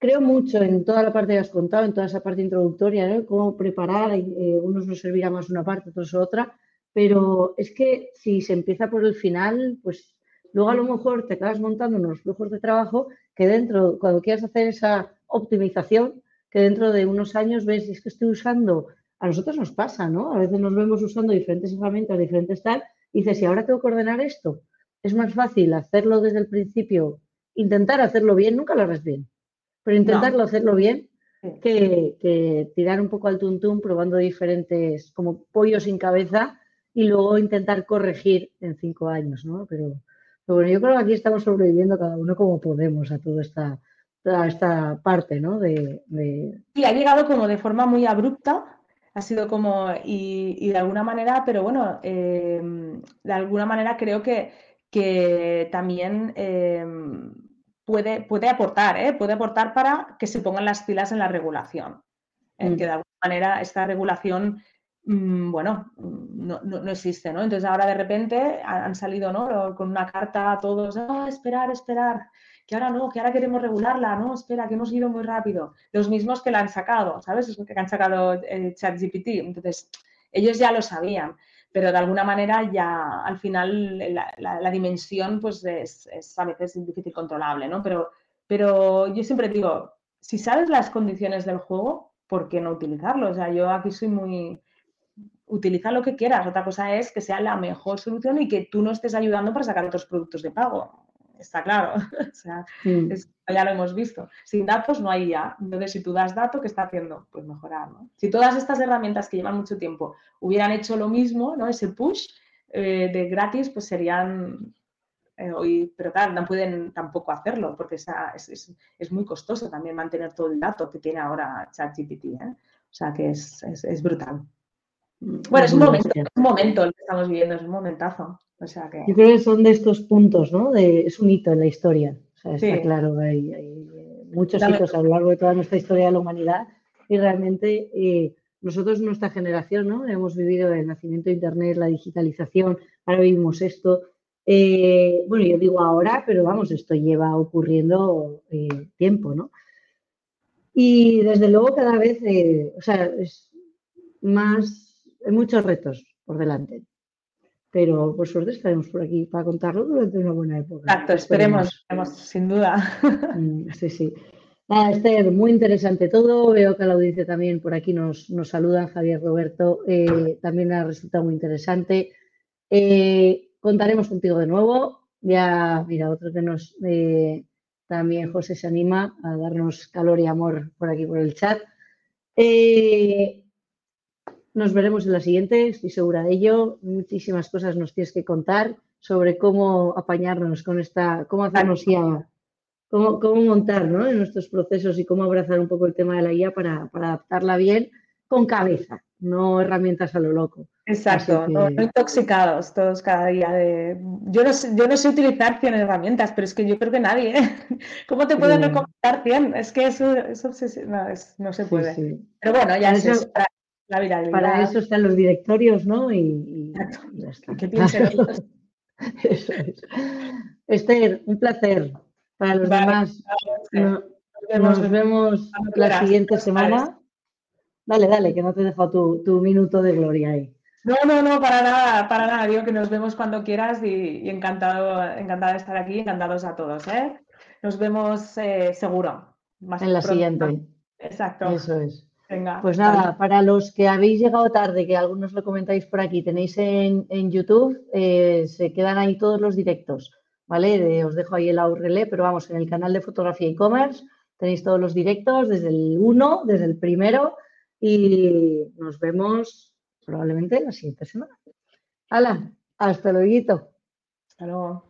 creo mucho en toda la parte que has contado, en toda esa parte introductoria, ¿no? Cómo preparar, eh, unos nos servirá más una parte, otros otra, pero es que si se empieza por el final, pues luego a lo mejor te acabas montando unos flujos de trabajo que dentro, cuando quieras hacer esa optimización, que dentro de unos años ves, es que estoy usando, a nosotros nos pasa, ¿no? A veces nos vemos usando diferentes herramientas, diferentes tal, y dices, si ahora tengo que ordenar esto, es más fácil hacerlo desde el principio, intentar hacerlo bien, nunca lo harás bien, pero intentarlo hacerlo bien que, que, tirar un poco al tuntún probando diferentes, como pollo sin cabeza, y luego intentar corregir en cinco años, ¿no? Pero, bueno, yo creo que aquí estamos sobreviviendo cada uno como podemos a toda esta, toda esta parte, ¿no? De, Sí, ha llegado como de forma muy abrupta, ha sido como, y, de alguna manera, pero bueno, em, de alguna manera creo que, que también em, puede, puede aportar, ¿eh? puede aportar para que se pongan las pilas en la regulación. En mm. que de alguna manera esta regulación Mm, bueno, mm, no, no, existe, ¿no? Entonces ahora de repente han salido, ¿no? Con una carta a todos, ah, esperar, esperar, que ahora no, que ahora queremos regularla, no, espera, que hemos ido muy rápido. Los mismos que la han sacado, ¿sabes? Es que han sacado el ChatGPT. Entonces, ellos ya lo sabían, pero de alguna manera ya al final la, dimensión pues es, es, a veces difícil controlable, ¿no? Pero, pero yo siempre digo, si sabes las condiciones del juego, ¿por qué no utilizarlo? O sea, yo aquí soy muy utiliza lo que quieras. Otra cosa es que sea la mejor solución y que tú no estés ayudando para sacar otros productos de pago. Está claro. o sea, ya lo hemos visto. Sin datos no hay ya. Entonces, si tú das dato, ¿qué está haciendo? Pues mejorar. Si todas estas herramientas que llevan mucho tiempo hubieran hecho lo mismo, ¿no? ese push eh, de gratis, pues serían eh, hoy, pero claro, no pueden tampoco hacerlo porque es, es, muy costoso también mantener todo el dato que tiene ahora ChatGPT. ¿eh? O sea que es, es brutal. Bueno, es un momento, un momento el que estamos viviendo, es un momentazo. O sea que... Yo creo que son de estos puntos, ¿no? De, es un hito en la historia. O sea, está claro, hay, hay muchos hitos a lo largo de toda nuestra historia de la humanidad y realmente eh, nosotros, nuestra generación, ¿no? Hemos vivido el nacimiento de Internet, la digitalización, ahora vivimos esto. Eh, bueno, yo digo ahora, pero vamos, esto lleva ocurriendo eh, tiempo, ¿no? Y desde luego cada vez, o sea, es más hay muchos retos por delante. Pero por suerte estaremos por aquí para contarlo durante una buena época. Exacto, esperemos, sin duda. Mm, sí, sí. Nada, Esther, muy interesante todo. Veo que la audiencia también por aquí nos, nos saluda, Javier Roberto. Eh, también ha resultado muy interesante. Eh, contaremos contigo de nuevo. Ya, mira, otro que nos. Eh, también José se anima a darnos calor y amor por aquí por el chat. Nos veremos en la siguiente, estoy segura de ello. Muchísimas cosas nos tienes que contar sobre cómo apañarnos con esta, cómo hacernos IA, cómo, cómo montar ¿no? en nuestros procesos y cómo abrazar un poco el tema de la IA para, adaptarla bien con cabeza, no herramientas a lo loco. Exacto, no, intoxicados todos cada día de... Yo no, sé, yo no sé utilizar 100 herramientas, pero es que yo creo que nadie. ¿eh? ¿Cómo te pueden recomendar 100? Es que eso, eso no, no, se puede. Pero bueno, ya es para eso están los directorios, ¿no? Y, ya está. ¿Qué eso es. Esther, un placer. Para los demás, nos vemos, la siguiente semana. Dale, dale, que no te dejo tu, tu minuto de gloria ahí. No, no, no, para nada, para nada. Digo que nos vemos cuando quieras y, encantado, encantada de estar aquí, encantados a todos. ¿eh? Nos vemos eh, seguro. en la siguiente. Exacto. Eso es pues nada, para los que habéis llegado tarde, que algunos lo comentáis por aquí, tenéis en, YouTube, eh, se quedan ahí todos los directos, ¿vale? os dejo ahí el URL, pero vamos, en el canal de fotografía e-commerce tenéis todos los directos desde el 1, desde el primero y nos vemos probablemente la siguiente semana. ¡Hala! Hasta luego. Hasta luego.